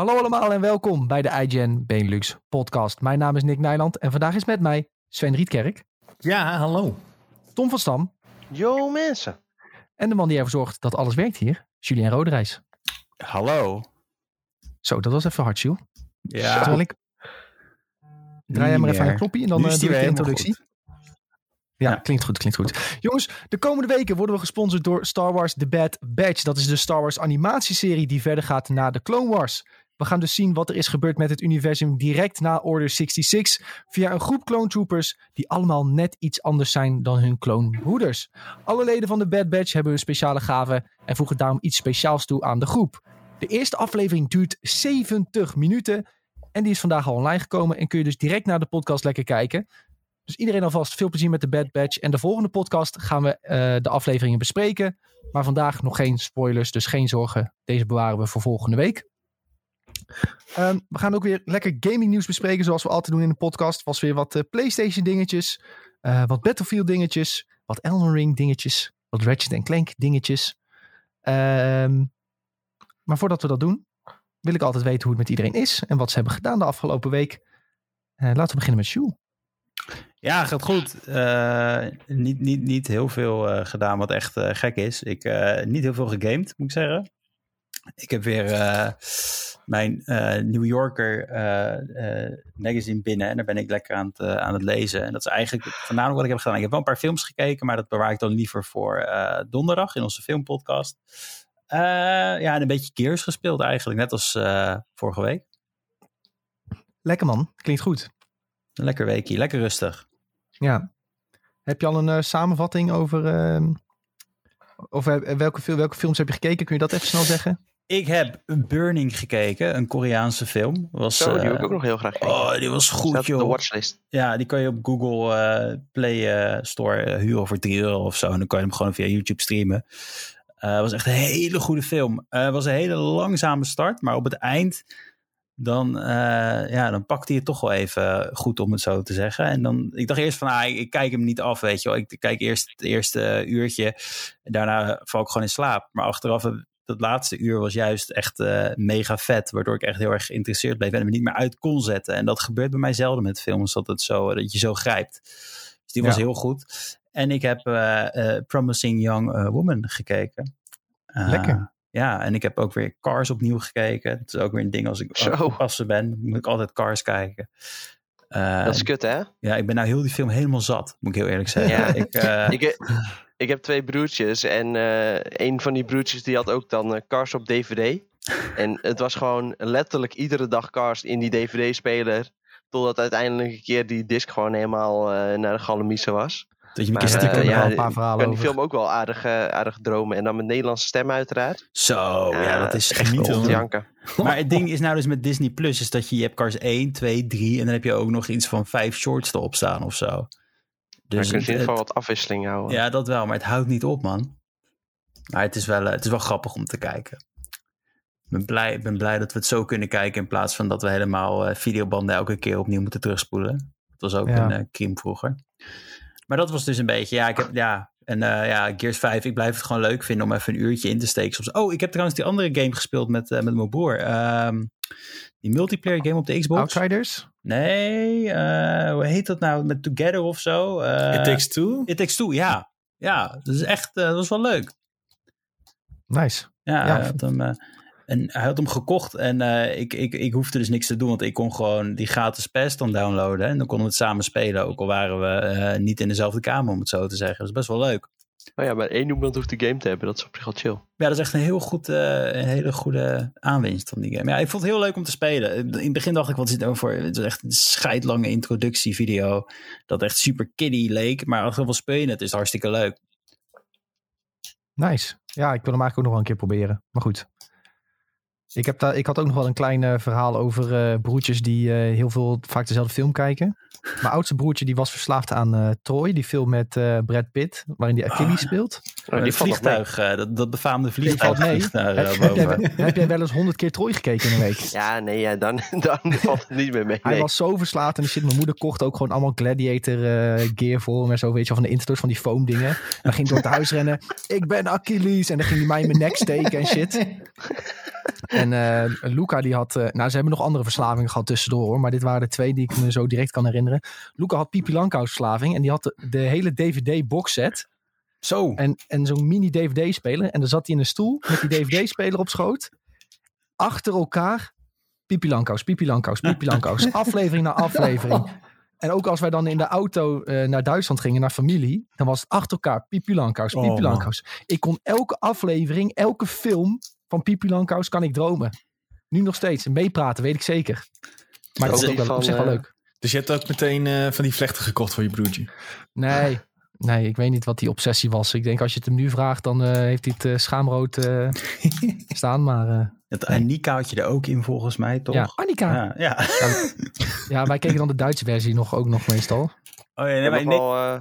Hallo allemaal en welkom bij de iGen Benelux podcast. Mijn naam is Nick Nijland en vandaag is met mij Sven Rietkerk. Ja, hallo. Tom van Stam. Yo mensen. En de man die ervoor zorgt dat alles werkt hier, Julien Roderijs. Hallo. Zo, dat was even hard, Jules. Ja. Terwijl ik... Draai jij maar even aan een knopje en dan uh, die doe ik de introductie. Ja, klinkt goed, klinkt goed. Jongens, de komende weken worden we gesponsord door Star Wars The Bad Batch. Dat is de Star Wars animatieserie die verder gaat na de Clone Wars. We gaan dus zien wat er is gebeurd met het universum direct na Order 66 via een groep clone troopers die allemaal net iets anders zijn dan hun clonebroeders. Alle leden van de Bad Batch hebben hun speciale gaven en voegen daarom iets speciaals toe aan de groep. De eerste aflevering duurt 70 minuten en die is vandaag al online gekomen en kun je dus direct naar de podcast lekker kijken. Dus iedereen alvast veel plezier met de Bad Batch. En de volgende podcast gaan we uh, de afleveringen bespreken. Maar vandaag nog geen spoilers, dus geen zorgen. Deze bewaren we voor volgende week. Um, we gaan ook weer lekker gaming nieuws bespreken, zoals we altijd doen in de podcast. Was weer wat uh, PlayStation dingetjes, uh, wat Battlefield dingetjes, wat Elden Ring dingetjes, wat Ratchet Clank dingetjes. Um, maar voordat we dat doen, wil ik altijd weten hoe het met iedereen is en wat ze hebben gedaan de afgelopen week. Uh, laten we beginnen met Sjoel. Ja, gaat goed. Niet, niet, niet heel veel gedaan wat echt gek is. Ik niet heel veel gegamed, moet ik zeggen. Ik heb weer mijn New Yorker magazine binnen en daar ben ik lekker aan het, aan het lezen. En dat is eigenlijk voornamelijk wat ik heb gedaan. Ik heb wel een paar films gekeken, maar dat bewaar ik dan liever voor donderdag in onze filmpodcast. ja, en een beetje Gears gespeeld eigenlijk, net als vorige week. Lekker man, klinkt goed. Een lekker weekje, lekker rustig. Ja. Heb je al een samenvatting over, uh, over welke, welke films heb je gekeken? Kun je dat even snel zeggen? Ik heb Burning gekeken, een Koreaanse film. Was, Zo, die wil ik ook nog heel graag kijken. Oh, die was goed, Staat joh. op de watchlist. Ja, die kan je op Google uh, Play Store huren voor 3 euro of zo. En dan kan je hem gewoon via YouTube streamen. Het was echt een hele goede film. Het was een hele langzame start, maar op het eind dan, uh, ja, dan pakt hij het toch wel even goed, om het zo te zeggen. En dan, ik dacht eerst van, ah, ik, ik kijk hem niet af, weet je wel. Ik kijk eerst het eerste uurtje daarna val ik gewoon in slaap. Maar achteraf, dat laatste uur was juist echt uh, mega vet, waardoor ik echt heel erg geïnteresseerd bleef en me niet meer uit kon zetten. En dat gebeurt bij mij zelden met films, dat, het zo, dat je zo grijpt. Dus die was ja. heel goed. En ik heb uh, Promising Young Woman gekeken. Lekker. Ja, en ik heb ook weer Cars opnieuw gekeken. Het is ook weer een ding als ik oppassen ben, moet ik altijd Cars kijken. Dat is kut, hè? Ja, ik ben nou heel die film helemaal zat, moet ik heel eerlijk zeggen. Ja. ik, ik, ik, heb twee broertjes en uh, een van die broertjes die had ook dan Cars op DVD. en het was gewoon letterlijk iedere dag Cars in die DVD-speler. Totdat uiteindelijk een keer die disc gewoon helemaal naar de galamiezen was. Dat je keer stiekem ja, een paar verhalen kan die film ook wel aardig, uh, aardig dromen. En dan met Nederlandse stem uiteraard. Zo, ja, ja dat is echt niet te janken. Maar het ding is nou dus met Disney Plus... is dat je, je hebt Cars 1, 2, 3... en dan heb je ook nog iets van vijf shorts erop staan of zo. Dus dan kun je in ieder geval wat afwisseling houden. Ja, dat wel. Maar het houdt niet op, man. Maar het is wel, het is wel grappig om te kijken. Ik ben blij, ben blij dat we het zo kunnen kijken... in plaats van dat we helemaal uh, videobanden elke keer opnieuw moeten terugspoelen. Dat was ook ja. een uh, vroeger. Maar dat was dus een beetje, ja, ik heb, ja, en uh, ja, Gears 5, ik blijf het gewoon leuk vinden om even een uurtje in te steken. Soms. Oh, ik heb trouwens die andere game gespeeld met, uh, met mijn broer. Um, die multiplayer game op de Xbox. Outriders? Nee, uh, hoe heet dat nou? Met Together of zo? It Takes Two? It Takes Two, ja. Ja, dat is echt, dat was wel leuk. Nice. Ja, ja. Hij had hem, en hij had hem gekocht en uh, ik, ik, ik hoefde dus niks te doen, want ik kon gewoon die gratis PES dan downloaden. En dan konden we het samen spelen, ook al waren we uh, niet in dezelfde kamer, om het zo te zeggen. Dat is best wel leuk. Oh ja, maar één iemand hoeft de game te hebben, dat is op zich wel chill. Ja, dat is echt een, heel goed, uh, een hele goede aanwinst van die game. Ja, ik vond het heel leuk om te spelen. In het begin dacht ik, wat is het nou voor? Het was echt een scheidlange introductievideo, dat echt super kiddie leek. Maar als je speel je het, is het hartstikke leuk. Nice. Ja, ik wil hem eigenlijk ook nog wel een keer proberen. Maar goed, ik, heb daar, ik had ook nog wel een klein uh, verhaal over uh, broertjes die uh, heel veel vaak dezelfde film kijken. Mijn oudste broertje die was verslaafd aan Troy, die film met Brad Pitt, waarin die Achilles oh. speelt. Oh, die vliegtuig, dat, dat befaamde vliegtuig. Mee. Vliegt naar, heb, heb, jij, heb, jij, wel eens honderd keer Troy gekeken in een week? Ja, nee, ja, dan, dan valt het niet meer mee. Hij was zo verslaafd en shit, mijn moeder kocht ook gewoon allemaal gladiator gear voor hem en zo, weet je van de interstores van die foam dingen. En dan ging door het huis rennen, ik ben Achilles en dan ging hij mij in mijn nek steken en shit. En eh, Luca die had, eh, nou ze hebben nog andere verslavingen gehad tussendoor hoor, maar dit waren de twee die ik me zo direct kan herinneren. Luca had Pipi Langkous verslaving en die had de, de hele DVD boxset Zo. en, en zo'n mini DVD speler. En dan zat hij in een stoel met die DVD speler op schoot. Achter elkaar Pipi Langkous, Pipi Langkous, Pipi Langkous. aflevering na aflevering. En ook als wij dan in de auto eh, naar Duitsland gingen, naar familie, dan was het achter elkaar Pipi Langkous, Oh, Pipi. Langkous. Ik kon elke aflevering, elke film van Pipi Langkous kan ik dromen. Nu nog steeds. En meepraten, weet ik zeker. Maar dat is ook wel, op zich wel eh, leuk. Dus je hebt ook meteen eh, van die vlechten gekocht voor je broertje. Nee, nee, ik weet niet wat die obsessie was. Ik denk als je het hem nu vraagt, dan eh, heeft hij het eh, schaamrood eh, staan. Maar eh, Het Annika had je er ook in volgens mij, toch? ja, Annika. Ja, ja. Ja, wij keken dan de Duitse versie nog ook nog meestal. Oh ja, nee, maar wel eh,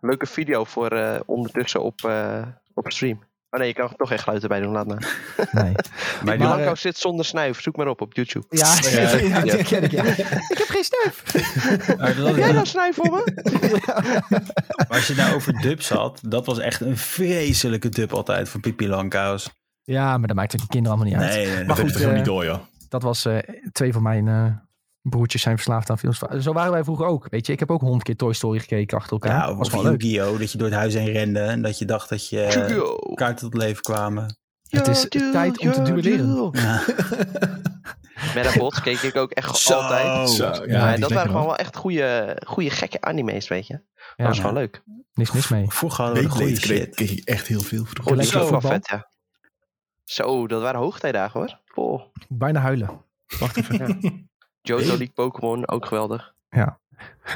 een leuke video voor eh, ondertussen op, eh, op stream. Oh nee, je kan er toch echt geluid erbij doen, laat maar. Nee. Maar zit zonder snuif, zoek maar op op YouTube. Ja, Ja. ja, die ken ik, ja. Ik heb geen snuif. dat- Heb jij nou snuif voor me? maar als je het nou over dubs had, dat was echt een vreselijke dub altijd van Pippi Langkous. Ja, maar dat maakt het die kinderen allemaal niet uit. Nee, nee, Dat Maar heb goed, gewoon eh, niet door, joh. Dat was eh, twee van mijn eh, broertjes zijn verslaafd aan films. Zo waren wij vroeger ook. Weet je, ik heb ook honderd keer Toy Story gekeken achter elkaar. Ja, was of wel leuk. Yu-Gi-Oh! Dat je door het huis heen rende en dat je dacht dat je eh, kaarten tot leven kwamen. Het is tijd om te duelleren. Ja. Metabots keek ik ook echt Zo. altijd. Zo, ja, dat waren gewoon wel echt goede, goede gekke anime's, weet je. Dat Ja, was gewoon leuk. niks mis mee. Vroeger hadden we goede shit. ik echt heel veel vroeger. Ook wel vet, ja. Zo, dat waren hoogtijdagen hoor. Oh. Bijna huilen. Wacht even. Johto League Pokémon, ook geweldig.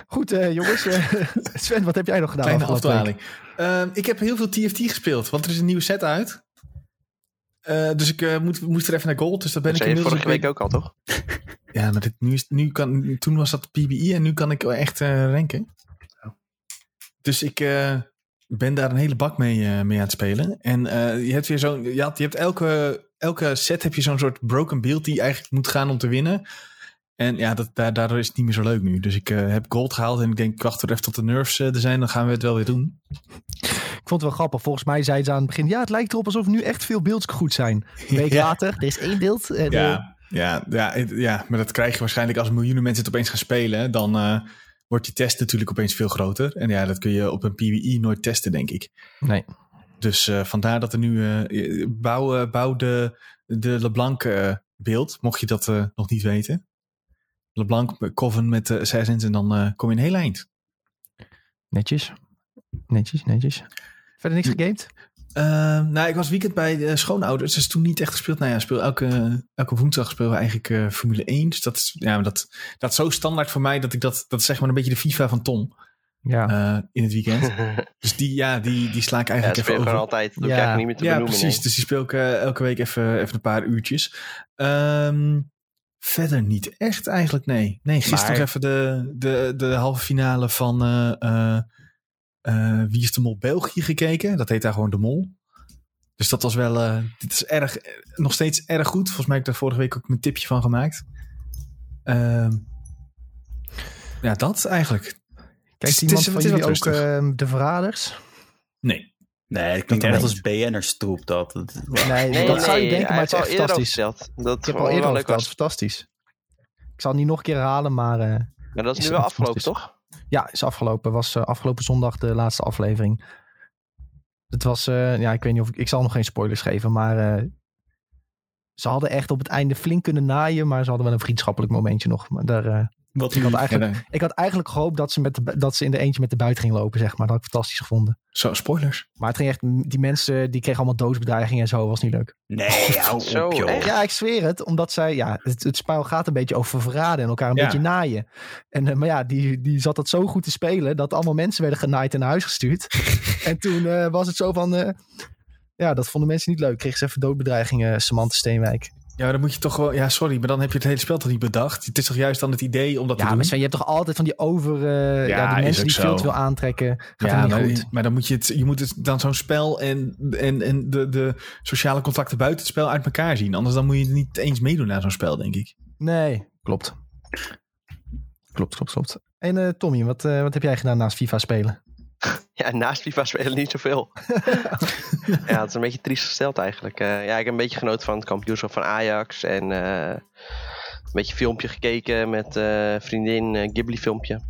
Goed, eh, jongens. eh, Sven, wat heb jij nog gedaan? Kleine afdwaling. Ehm, ik heb heel veel TFT gespeeld, want er is een nieuwe set uit. Eh, dus ik eh, moet, moest er even naar Gold, dus dat ben Dat ik inmiddels... vorige ik week ook al, toch? Ja, maar dit, nu is, nu kan, toen was dat PBI en nu kan ik wel echt eh ranken. Dus ik eh, ben daar een hele bak mee, eh, mee aan het spelen. En eh, je hebt weer zo'n... Je, had- je hebt elke, elke set heb je zo'n soort broken beeld die eigenlijk moet gaan om te winnen. En ja, dat, daar, daardoor is het niet meer zo leuk nu. Dus ik eh, heb gold gehaald en ik denk, ik wacht er even tot de nerfs eh, er zijn. Dan gaan we het wel weer doen. Ik vond het wel grappig. Volgens mij zei ze aan het begin... Ja, het lijkt erop alsof nu echt veel beelds goed zijn. Een week Ja. later, er is één beeld. En, eh, Ja, ja, ja, ja, maar dat krijg je waarschijnlijk als miljoenen mensen het opeens gaan spelen. Dan eh, wordt je test natuurlijk opeens veel groter. En ja, dat kun je op een PvE nooit testen, denk ik. Nee. Dus eh, vandaar dat er nu... eh, bouw, bouw de, de LeBlanc beeld, mocht je dat eh, nog niet weten. LeBlanc Coven met de Assassins en dan eh, kom je een heel eind. Netjes. Netjes, netjes. Verder niks gegamed? Eh, nou, ik was weekend bij de schoonouders, dus toen niet echt gespeeld. Nou ja, speel elke, elke woensdag spelen we eigenlijk eh, Formule 1. Dus dat is, ja, dat, dat is zo standaard voor mij dat ik dat, dat is zeg maar een beetje de FIFA van Tom Ja. eh, in het weekend. dus die, ja, die, die sla ik Ja, eigenlijk speel even over. altijd. Dat Ja. niet meer te Ja, benoemen. precies. nee. Dus die speel ik eh, elke week even, even een paar uurtjes. Ehm, verder niet echt eigenlijk, nee. Nee, gisteren Maar- nog even de, de, de halve finale van eh, eh, eh, Wie is de Mol België gekeken. Dat heet daar gewoon De Mol. Dus dat was wel, dit is erg, nog steeds erg goed. Volgens mij heb ik daar vorige week ook mijn tipje van gemaakt. Ehm, ja, dat eigenlijk. Kijkt het is- iemand het van is wat jullie ook ehm, De Verraders? Nee. Nee, het klinkt Dat echt als BN'ers troep dat. dat Nee, Nee, dat zou je denken, maar het is echt fantastisch. Dat Ik heb al eerder over verteld, was. fantastisch. Ik zal het niet nog een keer herhalen, maar eh, Maar dat is Is nu wel afgelopen, toch? ja, is afgelopen. Was eh, afgelopen zondag de laatste aflevering. Het was, eh, ja, ik weet niet of ik, ik zal nog geen spoilers geven, maar eh, ze hadden echt op het einde flink kunnen naaien, maar ze hadden wel een vriendschappelijk momentje nog. Maar daar, eh, Wat ik, had Ja, eigenlijk, ik had eigenlijk gehoopt dat ze, met de, dat ze in de eentje met de buiten ging lopen, zeg maar. Dat had ik fantastisch gevonden. Zo, spoilers. Maar het ging echt, die mensen die kregen allemaal doodsbedreigingen en zo, was niet leuk. Nee, hou Zo, op joh. echt? Ja, ik zweer het. Omdat zij, ja, het, het spel gaat een beetje over verraden en elkaar een Ja. beetje naaien. En, eh, maar ja, die, die zat dat zo goed te spelen dat allemaal mensen werden genaaid en naar huis gestuurd. en toen eh, was het zo van, eh, ja, dat vonden mensen niet leuk. Kregen ze even doodbedreigingen, Samantha Steenwijk. Ja, maar dan moet je toch wel... Ja, sorry, maar dan heb je het hele spel toch niet bedacht? Het is toch juist dan het idee om dat Ja, te doen? maar Sven, je hebt toch altijd van die over, eh, ja, is mensen die veel te veel aantrekken. Gaat ja, ja, niet maar, goed. maar dan moet je het, je moet het dan zo'n spel en, en, en de, de sociale contacten buiten het spel uit elkaar zien. Anders dan moet je het niet eens meedoen naar zo'n spel, denk ik. Nee, klopt. Klopt, klopt, klopt. En eh, Tommy, wat, eh, wat heb jij gedaan naast FIFA spelen? Ja, naast FIFA spelen niet zoveel. ja, het is een beetje triest gesteld eigenlijk. Eh, ja, ik heb een beetje genoten van het kampioenschap van Ajax. En eh, een beetje filmpje gekeken met eh vriendin, Ghibli filmpje.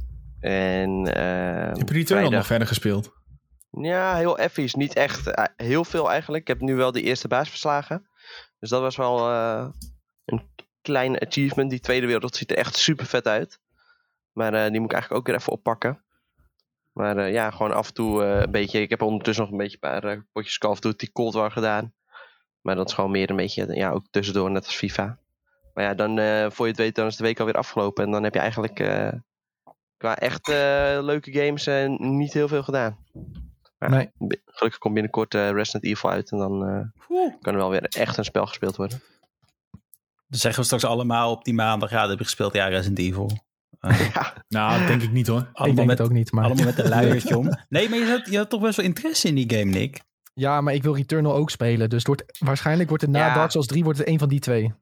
En Heb je vrijdag- nog verder gespeeld? Ja, heel effies. Niet echt heel veel eigenlijk. Ik heb nu wel de eerste baas verslagen. Dus dat was wel een klein achievement. Die tweede wereld ziet er echt super vet uit. Maar die moet ik eigenlijk ook weer even oppakken. Maar eh, ja, gewoon af en toe eh, een beetje. Ik heb ondertussen nog een beetje een paar eh, potjes Call of Duty Cold War gedaan. Maar dat is gewoon meer een beetje, ja, ook tussendoor, net als FIFA. Maar ja, dan eh, voor je het weet, dan is de week alweer afgelopen. En dan heb je eigenlijk eh, qua echt leuke games niet heel veel gedaan. Maar Nee. Gelukkig komt binnenkort Resident Evil uit. En dan eh, kan er wel weer echt een spel gespeeld worden. Dan zeggen we straks allemaal op die maandag, ja, dat heb je gespeeld, ja, Resident Evil. Ja, Nou, dat denk ik niet hoor. ik allemaal, denk met, het ook niet. Maar... allemaal met een luiertje om. Nee, maar je had, je had toch best wel interesse in die game, Nick? Ja, maar ik wil Returnal ook spelen. Dus het wordt, waarschijnlijk wordt het na Ja. Dark Souls 3 wordt het een van die twee.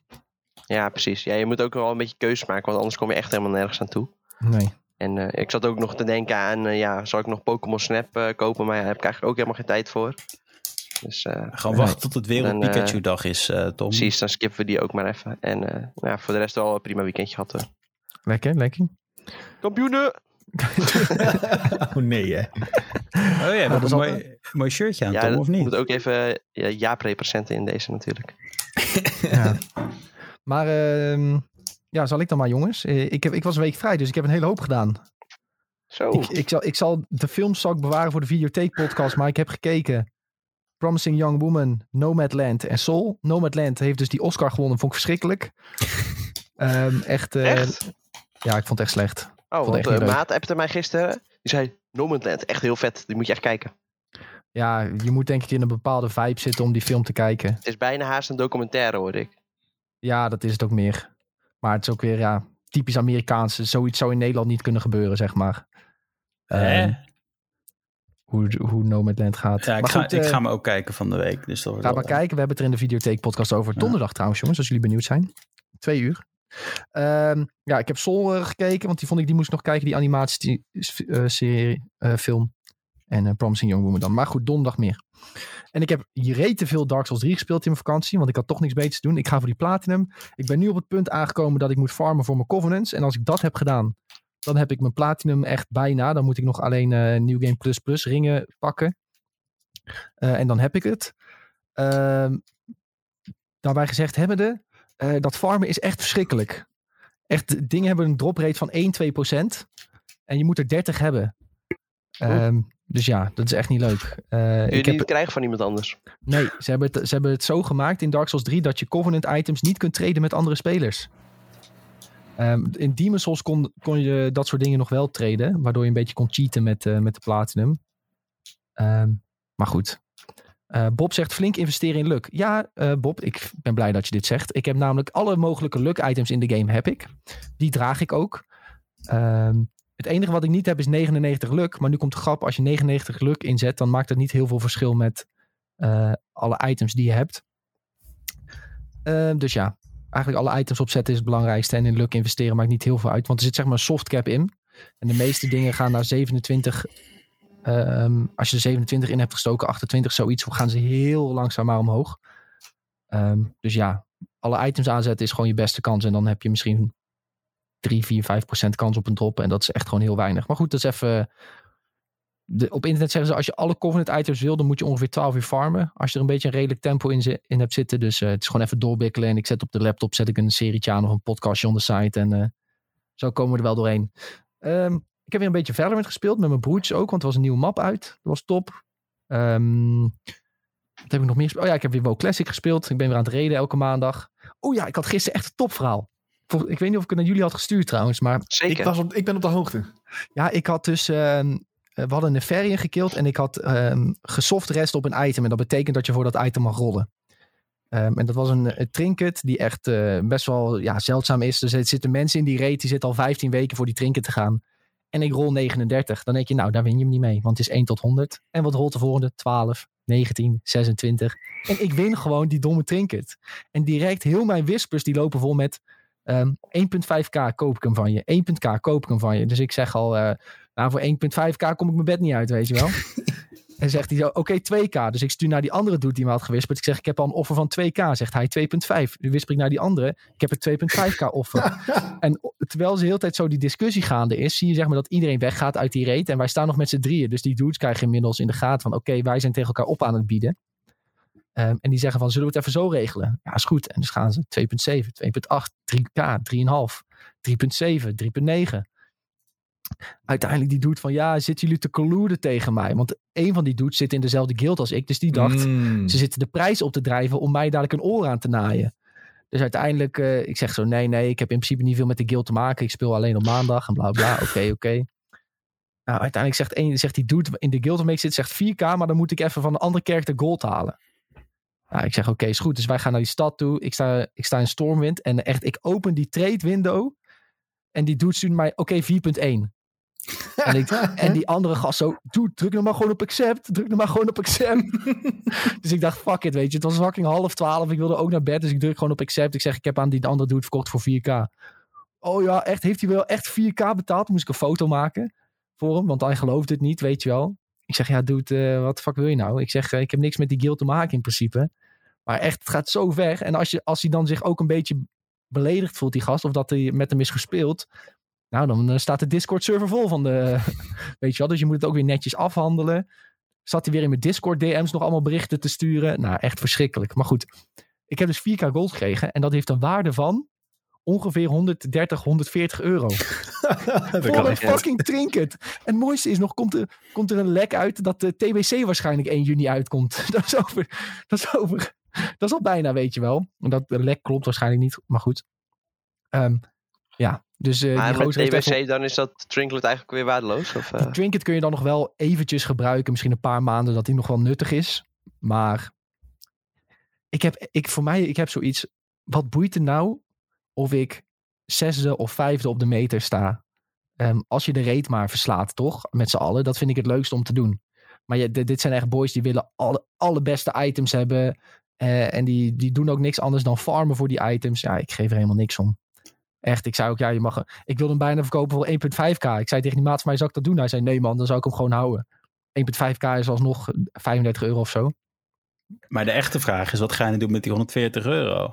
ja, precies. Ja, je moet ook wel een beetje keuzes maken. Want anders kom je echt helemaal nergens aan toe. Nee. En eh, ik zat ook nog te denken aan, eh, ja, zal ik nog Pokémon Snap eh, kopen? Maar ja, daar heb ik eigenlijk ook helemaal geen tijd voor. Dus eh, Gewoon Nee. wachten tot het Wereld Dan, eh, Pikachu-dag is, eh, Tom. precies, dan skippen we die ook maar even. En eh, ja, voor de rest wel een prima weekendje gehad hoor. Lekker, lekker. Kampioenen! Oh nee, hè? Oh ja, dat is een mooi, mooi shirtje aan, Ja, Tom, of niet? moet ook even ja, Jaap representen in deze natuurlijk. Ja. Maar ehm, ja, zal ik dan maar jongens. Eh, Ik, heb, ik was een week vrij, dus ik heb een hele hoop gedaan. Zo. Ik, ik, zal, ik zal de films zal ik bewaren voor de videotheek podcast, maar ik heb gekeken. Promising Young Woman, Nomadland en Soul. Nomadland heeft dus die Oscar gewonnen, vond ik verschrikkelijk. Ehm, echt, eh, Echt? Ja, ik vond het echt slecht. Oh, want leuk. Maat appte mij gisteren. Die zei, Nomadland, echt heel vet. Die moet je echt kijken. Ja, je moet denk ik in een bepaalde vibe zitten om die film te kijken. Het is bijna haast een documentaire, hoorde ik. Ja, dat is het ook meer. Maar het is ook weer, ja, typisch Amerikaans. Zoiets zou in Nederland niet kunnen gebeuren, zeg maar. Ehm, hoe, hoe Nomadland gaat. Ja, ik, maar ga, goed, ik eh, ga me ook kijken van de week. Dus dat Ga wel- maar kijken. We hebben het er in de videotheek podcast over. Ja. Donderdag trouwens, jongens, als jullie benieuwd zijn. Twee uur. Ehm, ja, ik heb Soul eh, gekeken, want die vond ik, die moest ik nog kijken, die animatieserie, eh film. En eh, Promising Young Woman dan. Maar goed, donderdag meer. En ik heb hier te veel Dark Souls 3 gespeeld in mijn vakantie, want ik had toch niks beters te doen. Ik ga voor die Platinum. Ik ben nu op het punt aangekomen dat ik moet farmen voor mijn Covenants. En als ik dat heb gedaan, dan heb ik mijn Platinum echt bijna. Dan moet ik nog alleen eh New Game Plus Plus ringen pakken. Eh, en dan heb ik het. Ehm daarbij gezegd hebbende, eh dat farmen is echt verschrikkelijk. Echt, dingen hebben een drop rate van 1, 2 procent. En je moet er 30 hebben. Ehm, dus ja, dat is echt niet leuk. Eh, Kun je ik heb, krijgen van iemand anders? nee, ze hebben, het, ze hebben het zo gemaakt in Dark Souls 3 dat je Covenant items niet kunt traden met andere spelers. Ehm, in Demon's Souls kon, kon je dat soort dingen nog wel traden, waardoor je een beetje kon cheaten met, eh, met de Platinum. Ehm, maar goed. Eh, Bob zegt flink investeren in luck. Ja, eh, Bob, ik ben blij dat je dit zegt. Ik heb namelijk alle mogelijke luck items in de game heb ik. Die draag ik ook. Ehm, het enige wat ik niet heb is 99 luck. Maar nu komt de grap, als je 99 luck inzet, dan maakt dat niet heel veel verschil met eh, alle items die je hebt. Ehm, dus ja, eigenlijk alle items opzetten is het belangrijkste. En in luck investeren maakt niet heel veel uit. Want er zit zeg maar een soft cap in. En de meeste dingen gaan naar 27. Ehm, als je er 27 in hebt gestoken, 28 zoiets, gaan ze heel langzaam maar omhoog. Ehm, dus ja, alle items aanzetten is gewoon je beste kans. En dan heb je misschien 3, 4, 5 procent kans op een drop. En dat is echt gewoon heel weinig. Maar goed, dat is even... De, op internet zeggen ze, als je alle Covenant items wil, dan moet je ongeveer 12 uur farmen. Als je er een beetje een redelijk tempo in, in hebt zitten. Dus eh, het is gewoon even doorbikkelen. En ik zet op de laptop zet ik een serietje aan of een podcastje on de site. En eh, zo komen we er wel doorheen. Ik heb weer een beetje verder met gespeeld. Met mijn broertjes ook, want er was een nieuwe map uit. Dat was top. Ehm, wat heb ik nog meer gespeeld? Oh ja, ik heb weer WoW Classic gespeeld. Ik ben weer aan het reden elke maandag. Oh ja, ik had gisteren echt een topverhaal. Ik weet niet of ik het naar jullie had gestuurd trouwens. Maar Zeker. Ik, was op, ik ben op de hoogte. ja, ik had dus... ehm, eh, we hadden een Nefarian gekild en ik had ehm gesoft rest op een item. En dat betekent dat je voor dat item mag rollen. Ehm, en dat was een, een trinket die echt eh, best wel ja, zeldzaam is. Dus er zitten mensen in die raid die zitten al 15 weken voor die trinket te gaan. En ik rol 39. Dan denk je, nou, daar win je hem niet mee. Want het is 1 tot 100. En wat rolt de volgende? 12, 19, 26. En ik win gewoon die domme trinket. En direct heel mijn whispers die lopen vol met... ehm 1.5k koop ik hem van je. 1.k koop ik hem van je. Dus ik zeg al, eh, Nou, voor 1.5k kom ik mijn bed niet uit, weet je wel. en zegt hij zo, oké, 2k. Dus ik stuur naar die andere dude die me had gewisperd. Ik zeg, ik heb al een offer van 2k. Zegt hij 2.5. Nu wisper ik naar die andere. Ik heb een 2.5k offer. en terwijl ze de hele tijd zo die discussie gaande is, zie je zeg maar dat iedereen weggaat uit die rate. En wij staan nog met z'n drieën. Dus die dudes krijgen inmiddels in de gaten van, oké, wij zijn tegen elkaar op aan het bieden. Ehm, en die zeggen van, zullen we het even zo regelen? Ja, is goed. En dus gaan ze 2.7, 2.8, 3k, 3,5, 3.7, 3.9 uiteindelijk die doet van ja, zitten jullie te colluden tegen mij? Want een van die dudes zit in dezelfde guild als ik. Dus die dacht, Mm. ze zitten de prijs op te drijven om mij dadelijk een oor aan te naaien. Dus uiteindelijk, eh, ik zeg zo, nee, nee, ik heb in principe niet veel met de guild te maken. Ik speel alleen op maandag en bla bla. Oké, oké. Nou, uiteindelijk zegt, een, zegt die dude in de guild waarmee ik zit, zegt 4k, maar dan moet ik even van een andere character gold halen. Nou, ik zeg, oké, is goed. Dus wij gaan naar die stad toe. Ik sta, ik sta in Stormwind en echt, ik open die trade window. En die dude stuurt mij, oké, 4.1. En, ik, en die andere gast zo, dude, druk nou maar gewoon op accept. Druk nou maar gewoon op accept. dus ik dacht, fuck it, weet je. Het was fucking half twaalf. Ik wilde ook naar bed, dus ik druk gewoon op accept. Ik zeg, ik heb aan die andere dude verkocht voor 4k. Oh ja, echt, heeft hij wel echt 4k betaald? Moest ik een foto maken voor hem, want hij geloofde het niet, weet je wel. Ik zeg, ja dude, eh, wat de fuck wil je nou? Ik zeg, ik heb niks met die guild te maken in principe. Maar echt, het gaat zo ver. En als, je, als hij dan zich ook een beetje beledigd voelt, die gast, of dat hij met hem is gespeeld... Nou, dan eh, staat de Discord-server vol van de... Weet je wel, dus je moet het ook weer netjes afhandelen. Zat hij weer in mijn Discord-DM's nog allemaal berichten te sturen. Nou, echt verschrikkelijk. Maar goed, ik heb dus 4k gold gekregen. En dat heeft een waarde van ongeveer 130, 140 euro. dat Voor kan een fucking trinket. En het mooiste is nog, komt er, komt er een lek uit dat de TBC waarschijnlijk 1 juni uitkomt. Dat is over. Dat is over. Dat is al bijna, weet je wel. Dat lek klopt waarschijnlijk niet, maar goed. Ehm, ja, dus eh Maar met heeft TBC even- dan is dat Trinklet eigenlijk weer waardeloos? Of, eh? trinket kun je dan nog wel eventjes gebruiken. Misschien een paar maanden dat die nog wel nuttig is. Maar ik heb, ik, voor mij, ik heb zoiets. Wat boeit het nou of ik zesde of vijfde op de meter sta? Ehm, als je de reet maar verslaat, toch? Met z'n allen. Dat vind ik het leukste om te doen. Maar je, dit dit zijn echt boys die willen alle, alle beste items hebben. eh, en die, die doen ook niks anders dan farmen voor die items. Ja, ik geef er helemaal niks om. Echt, ik zei ook, ja, je mag. Ik wilde hem bijna verkopen voor 1,5k. Ik zei tegen die maat van mij, zou ik dat doen? Hij zei, nee man, dan zou ik hem gewoon houden. 1,5k is alsnog 35 euro of zo. Maar de echte vraag is, wat ga je nu doen met die 140 euro?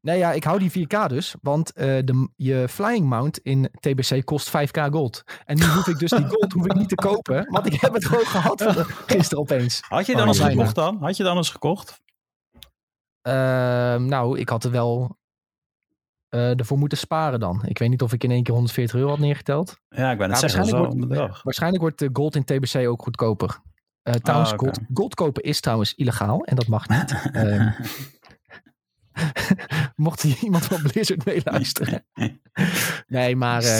Nee, ja, ik hou die 4K dus. Want eh, de, je flying mount in TBC kost 5K gold. En nu hoef ik dus die gold hoef ik niet te kopen. Want ik heb het gewoon gehad van gisteren opeens. Had je Oh, dan eens gekocht dan? Had je dan eens gekocht? Ehm, nou, ik had er wel eh, ervoor moeten sparen dan. Ik weet niet of ik in één keer 140 euro had neergeteld. Ja, ik ben het Ja, zeggen, waarschijnlijk bedrag. Waarschijnlijk wordt de gold in TBC ook goedkoper. Eh, trouwens, Ah, gold, gold kopen is trouwens illegaal. En dat mag niet. Ehm, mocht hier iemand van Blizzard meeluisteren. Nee, maar eh,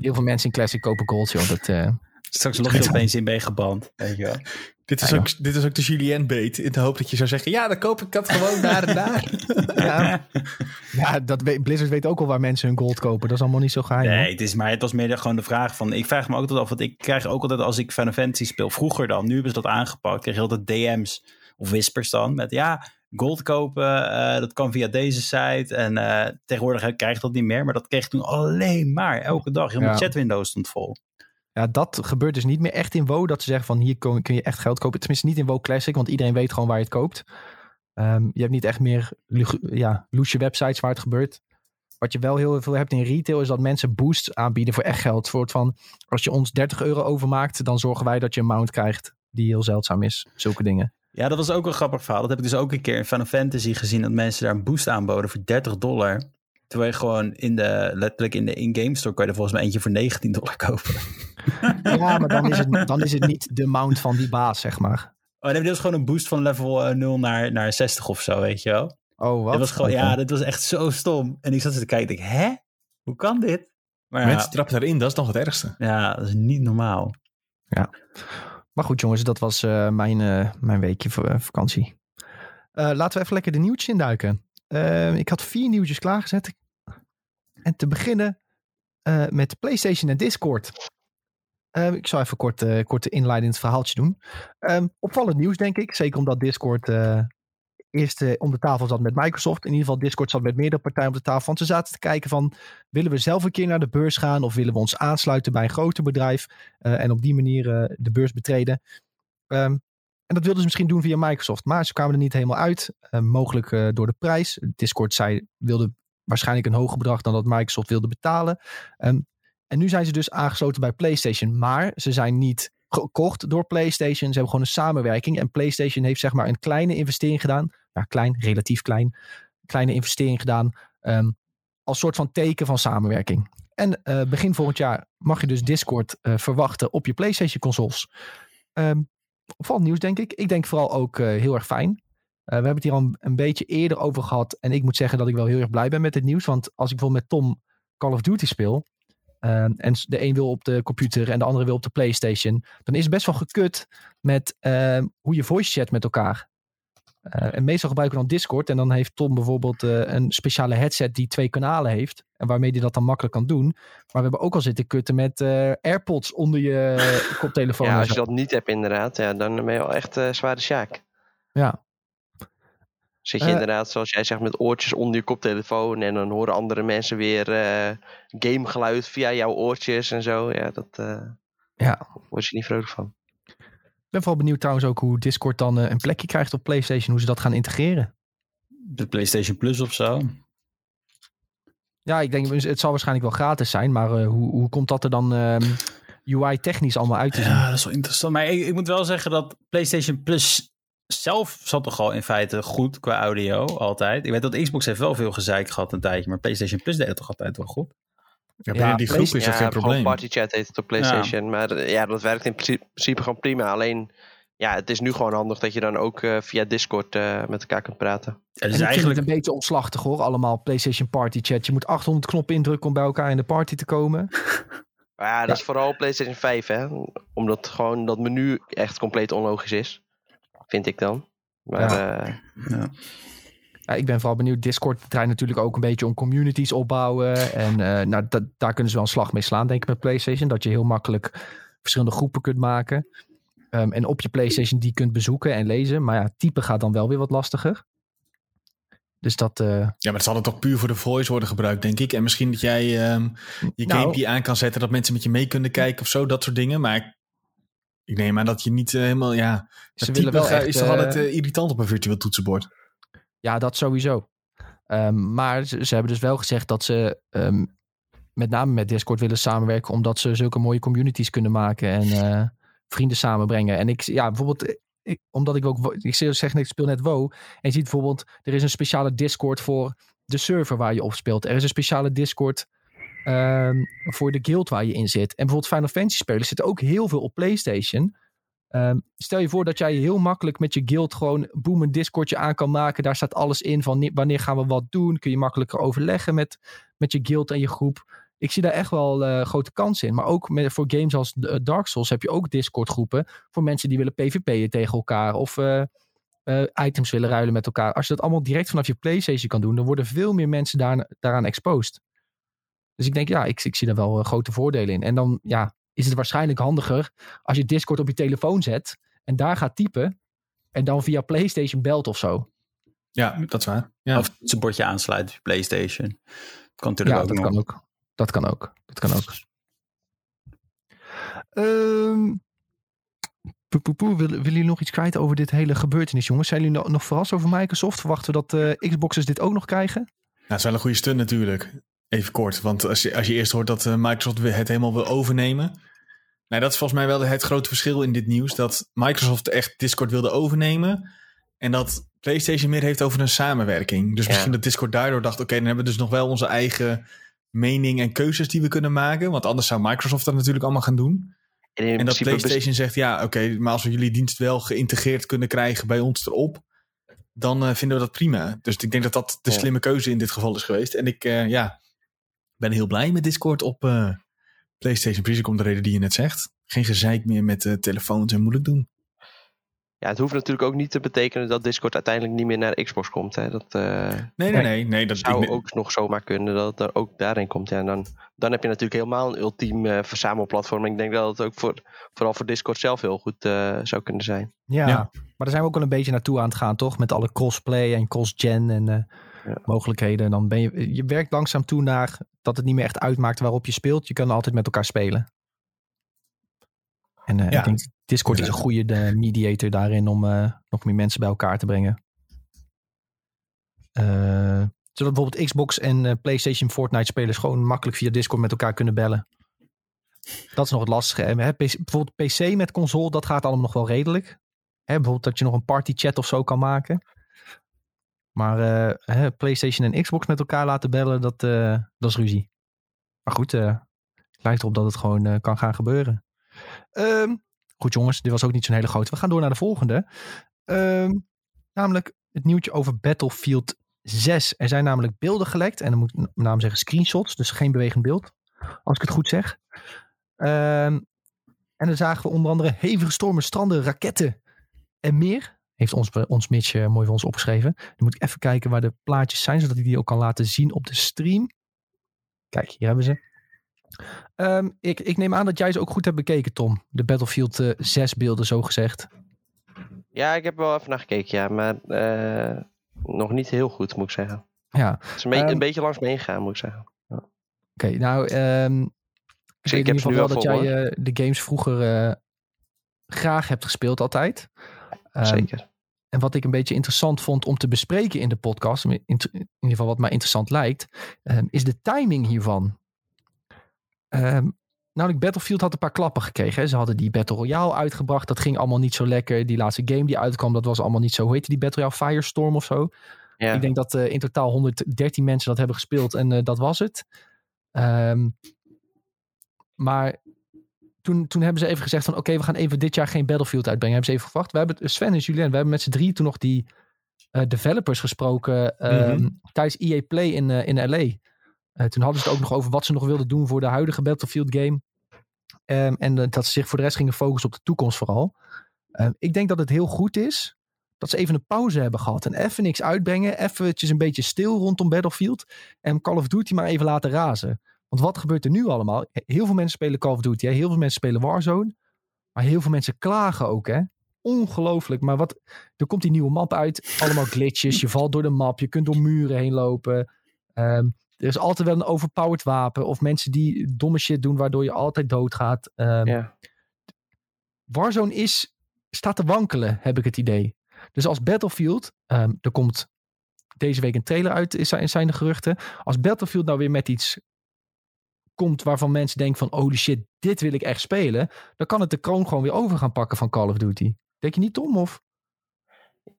heel veel mensen in Classic kopen gold, joh. Dat, eh, straks log je opeens in ben je geband. Weet je wel. Dit is, Ja, ook, dit is ook de Julien bait. In de hoop dat je zou zeggen, ja, dan koop ik dat gewoon daar en daar. ja, ja dat weet, Blizzard weet ook al waar mensen hun gold kopen. Dat is allemaal niet zo geheim. Nee, hoor. het, is maar, het was meer gewoon de vraag van... Ik vraag me ook altijd af, want ik krijg ook altijd als ik Final Fantasy speel... Vroeger dan, nu hebben ze dat aangepakt. Krijg je altijd DM's of whispers dan met... Ja, gold kopen, eh, dat kan via deze site. En eh, tegenwoordig krijg je dat niet meer. Maar dat kreeg ik toen alleen maar, elke dag. Mijn Ja. chatwindow stond vol. Ja, dat gebeurt dus niet meer echt in WoW. Dat ze zeggen van hier kun je echt geld kopen. Tenminste niet in WoW Classic, want iedereen weet gewoon waar je het koopt. Ehm, je hebt niet echt meer ja, loesje websites waar het gebeurt. Wat je wel heel veel hebt in retail is dat mensen boosts aanbieden voor echt geld. Voor het van, als je ons 30 euro overmaakt, dan zorgen wij dat je een mount krijgt die heel zeldzaam is. Zulke dingen. Ja, dat was ook een grappig verhaal. Dat heb ik dus ook een keer in Final Fantasy gezien... dat mensen daar een boost aanboden voor 30 dollar... Terwijl je gewoon in de, letterlijk in de in-game store... kan je er volgens mij eentje voor 19 dollar kopen. Ja, maar dan is het, dan is het niet de mount van die baas, zeg maar. Oh, nee, dit was gewoon een boost van level eh, 0 naar, naar 60 of zo, weet je wel. Oh, wat? Dat was gewoon, ja, dat was echt zo stom. En ik zat te kijken, ik dacht, hè? Hoe kan dit? Maar ja, Mensen trappen daarin, dat is nog het ergste. ja, dat is niet normaal. Maar goed, jongens, dat was eh, mijn, eh, mijn weekje voor eh, vakantie. Eh, laten we even lekker de nieuwtjes induiken. Eh, ik had vier nieuwtjes klaargezet. En te beginnen eh, met PlayStation en Discord. Eh, ik zal even kort, eh kort inleidend verhaaltje doen. Ehm, opvallend nieuws, denk ik. Zeker omdat Discord eh, eerst om de tafel zat met Microsoft. In ieder geval Discord zat met meerdere partijen op de tafel. Want ze zaten te kijken van, willen we zelf een keer naar de beurs gaan? Of willen we ons aansluiten bij een groter bedrijf? en op die manier de beurs betreden. Ehm, en dat wilden ze misschien doen via Microsoft. Maar ze kwamen er niet helemaal uit. eh, mogelijk eh, door de prijs. Discord zei, wilde waarschijnlijk een hoger bedrag dan dat Microsoft wilde betalen. Ehm, en nu zijn ze dus aangesloten bij PlayStation. Maar ze zijn niet gekocht door PlayStation. Ze hebben gewoon een samenwerking. En PlayStation heeft zeg maar een kleine investering gedaan. Nou, klein, relatief klein. Kleine investering gedaan. ehm, als soort van teken van samenwerking. En eh, begin volgend jaar mag je dus Discord verwachten op je PlayStation consoles. Ehm opvallend nieuws, denk ik. Ik denk vooral ook eh, heel erg fijn. Eh, we hebben het hier al een, beetje eerder over gehad. En ik moet zeggen dat ik wel heel erg blij ben met dit nieuws. Want als ik bijvoorbeeld met Tom Call of Duty speel. ehm, en de een wil op de computer en de andere wil op de PlayStation. Dan is het best wel gekut met hoe je voice chat met elkaar. Eh, en meestal gebruiken we dan Discord. En dan heeft Tom bijvoorbeeld eh, een speciale headset die twee kanalen heeft. En waarmee hij dat dan makkelijk kan doen. Maar we hebben ook al zitten kutten met eh, AirPods onder je koptelefoon. Ja, als je dat niet hebt inderdaad, ja, dan ben je wel echt zware sjaak. ja. Zit je inderdaad, zoals jij zegt, met oortjes onder je koptelefoon. En dan horen andere mensen weer gamegeluid via jouw oortjes en zo. Ja, dat ja, word je niet vrolijk van. Ik ben vooral benieuwd trouwens ook hoe Discord dan eh, een plekje krijgt op PlayStation. Hoe ze dat gaan integreren. De PlayStation Plus of zo. Ja, ik denk het zal waarschijnlijk wel gratis zijn. Maar eh, hoe, hoe komt dat er dan ehm, UI-technisch allemaal uit te zien? Ja, dat is wel interessant. Maar ik, ik moet wel zeggen dat PlayStation Plus zelf zat toch al in feite goed qua audio altijd. Ik weet dat Xbox heeft wel veel gezeik gehad een tijdje, maar PlayStation Plus deed het toch altijd wel goed. Ja, binnen Ja, die groep is dat ja, geen probleem. partychat heet het op PlayStation. Maar ja, dat werkt in principe, gewoon prima. Alleen, ja, het is nu gewoon handig dat je dan ook eh, via Discord eh, met elkaar kunt praten. Het En is eigenlijk het een beetje omslachtig hoor. Allemaal PlayStation Party Chat. Je moet 800 knoppen indrukken om bij elkaar in de party te komen. Maar ja, dat is vooral PlayStation 5, hè. Omdat gewoon dat menu echt compleet onlogisch is. Vind ik dan. Maar Ja. eh, Ja, ik ben vooral benieuwd. Discord draait natuurlijk ook een beetje om communities opbouwen. En eh, nou, dat, daar kunnen ze wel een slag mee slaan, denk ik, met PlayStation. Dat je heel makkelijk verschillende groepen kunt maken. Ehm, en op je PlayStation die kunt bezoeken en lezen. Maar ja, typen gaat dan wel weer wat lastiger. Dus dat... eh, Ja, maar het zal er toch puur voor de voice worden gebruikt, denk ik. En misschien dat jij ehm, je Nou- gamepje aan kan zetten, dat mensen met je mee kunnen kijken of zo, dat soort dingen. Maar ik, ik neem aan dat je niet eh, helemaal, ja... ze willen wel echt, is toch altijd irritant op een virtueel toetsenbord. Ja, dat sowieso. Ehm, maar ze, hebben dus wel gezegd dat ze ehm, met name met Discord willen samenwerken, omdat ze zulke mooie communities kunnen maken en eh, vrienden samenbrengen. En ik, ja, bijvoorbeeld, eh, ik, omdat ik ook, ik zeg net, ik speel net WoW. En je ziet bijvoorbeeld, er is een speciale Discord voor de server waar je op speelt. Er is een speciale Discord ehm, voor de guild waar je in zit. En bijvoorbeeld Final Fantasy spelers zitten ook heel veel op PlayStation. Ehm, stel je voor dat jij heel makkelijk met je guild gewoon boem een Discordje aan kan maken. Daar staat alles in van wanneer gaan we wat doen. Kun je makkelijker overleggen met, met je guild en je groep. Ik zie daar echt wel eh, grote kansen in. Maar ook voor games als eh, Dark Souls heb je ook Discord groepen. Voor mensen die willen PvP'en tegen elkaar. Of eh, items willen ruilen met elkaar. Als je dat allemaal direct vanaf je PlayStation kan doen. Dan worden veel meer mensen daar, daaraan exposed. Dus ik denk ja, ik, ik zie daar wel grote voordelen in. En dan ja, is het waarschijnlijk handiger als je Discord op je telefoon zet en daar gaat typen en dan via PlayStation belt of zo. Ja, dat is waar. Ja. Of het bordje je PlayStation. Kan natuurlijk Ja, ook dat nog. kan ook. Dat kan ook. Dat kan ook. Ehm, poe, poe, poe. Willen, willen jullie nog iets kwijt over dit hele gebeurtenis, jongens? Zijn jullie nog, verrast over Microsoft? Verwachten we dat eh, Xboxers dit ook nog krijgen? Nou, het is wel een goede stunt natuurlijk. Even kort, want als je, als je eerst hoort dat eh, Microsoft het helemaal wil overnemen. Nou, dat is volgens mij wel het grote verschil in dit nieuws. Dat Microsoft echt Discord wilde overnemen. En dat PlayStation meer heeft over een samenwerking. Dus Ja. misschien dat Discord daardoor dacht: oké, dan hebben we dus nog wel onze eigen mening en keuzes die we kunnen maken. Want anders zou Microsoft dat natuurlijk allemaal gaan doen. en dat PlayStation zegt: ja, oké, maar als we jullie dienst wel geïntegreerd kunnen krijgen bij ons erop. Dan eh, vinden we dat prima. Dus ik denk dat dat de Ja. slimme keuze in dit geval is geweest. En ik eh, ja, ben heel blij met Discord op eh, PlayStation. Precies om de reden die je net zegt. Geen gezeik meer met eh, telefoons en moeilijk doen. ja, het hoeft natuurlijk ook niet te betekenen dat Discord uiteindelijk niet meer naar Xbox komt. Hè. Dat eh, Nee, nee, nee. nee dat, zou ik, ook nog zomaar kunnen dat het er ook daarin komt. Ja, en dan, dan heb je natuurlijk helemaal een ultiem eh, verzamelplatform. En ik denk dat het ook voor, vooral voor Discord zelf heel goed eh, zou kunnen zijn. Ja, Ja. maar daar zijn we ook wel een beetje naartoe aan het gaan, toch? Met alle crossplay en cross-gen en eh, Ja. mogelijkheden. En dan ben je, je werkt langzaam toe naar dat het niet meer echt uitmaakt waarop je speelt. Je kan altijd met elkaar spelen. En eh, Ja. ik denk Discord is een goede de mediator daarin om eh, nog meer mensen bij elkaar te brengen. Eh, zodat bijvoorbeeld Xbox en eh, PlayStation Fortnite spelers gewoon makkelijk via Discord met elkaar kunnen bellen. Dat is nog het lastige. En, hè, bijvoorbeeld PC met console, dat gaat allemaal nog wel redelijk. Hè, bijvoorbeeld dat je nog een party chat of zo kan maken. Maar eh, hè, PlayStation en Xbox met elkaar laten bellen, dat, eh, dat is ruzie. Maar goed, eh, het lijkt erop dat het gewoon eh, kan gaan gebeuren. Ehm, goed jongens, dit was ook niet zo'n hele grote. We gaan door naar de volgende. Ehm, namelijk het nieuwtje over Battlefield 6. Er zijn namelijk beelden gelekt. En dan moet ik met name zeggen screenshots. Dus geen bewegend beeld. Als ik het goed zeg. Ehm, en dan zagen we onder andere hevige stormen, stranden, raketten en meer. Heeft ons, ons Mitch eh, mooi voor ons opgeschreven. Dan moet ik even kijken waar de plaatjes zijn, zodat ik die ook kan laten zien op de stream. Kijk, hier hebben ze. Ehm, ik, ik neem aan dat jij ze ook goed hebt bekeken, Tom. De Battlefield eh 6 beelden, zo gezegd. Ja, ik heb wel even naar gekeken, ja. Maar eh, nog niet heel goed, moet ik zeggen. Ja, Het is een, be- Ehm, een beetje langs me heen gegaan, moet ik zeggen. oké. nou, ehm, ik Ik, weet ik in heb ieder ze nu geval wel dat jij eh, de games vroeger eh, graag hebt gespeeld altijd. Ehm, Zeker. En wat ik een beetje interessant vond om te bespreken in de podcast, in, ieder geval wat mij interessant lijkt, ehm, is de timing hiervan. Ehm namelijk Battlefield had een paar klappen gekregen. Hè. Ze hadden die Battle Royale uitgebracht. Dat ging allemaal niet zo lekker. Die laatste game die uitkwam, dat was allemaal niet zo. Hoe heette die Battle Royale? Firestorm of zo? Ja. Ik denk dat eh, in totaal 113 mensen dat hebben gespeeld en eh, dat was het. Maar toen, toen hebben ze even gezegd van oké, we gaan even dit jaar geen Battlefield uitbrengen. Hebben ze even gewacht. We hebben, Sven en Julien, we hebben met z'n drie toen nog die eh, developers gesproken ehm, Mhm. tijdens EA Play in, eh, in LA. Eh, toen hadden ze het ook nog over wat ze nog wilden doen voor de huidige Battlefield game. Ehm, en dat ze zich voor de rest gingen focussen op de toekomst vooral. Ehm, ik denk dat het heel goed is dat ze even een pauze hebben gehad. En even niks uitbrengen. Eventjes een beetje stil rondom Battlefield. En Call of Duty maar even laten razen. Want wat gebeurt er nu allemaal? Heel veel mensen spelen Call of Duty. Hè? Heel veel mensen spelen Warzone. Maar heel veel mensen klagen ook. Hè? Ongelooflijk. Maar wat, er komt die nieuwe map uit. Allemaal glitches. Je valt door de map. Je kunt door muren heen lopen. Ehm, er is altijd wel een overpowered wapen. Of mensen die domme shit doen waardoor je altijd doodgaat. Ehm, Ja. Warzone is, staat te wankelen, heb ik het idee. Dus als Battlefield, ehm, er komt deze week een trailer uit, is, zijn- zijn de geruchten. Als Battlefield nou weer met iets komt waarvan mensen denken van, holy shit, dit wil ik echt spelen. Dan kan het de kroon gewoon weer over gaan pakken van Call of Duty. Denk je niet, Tom? Of?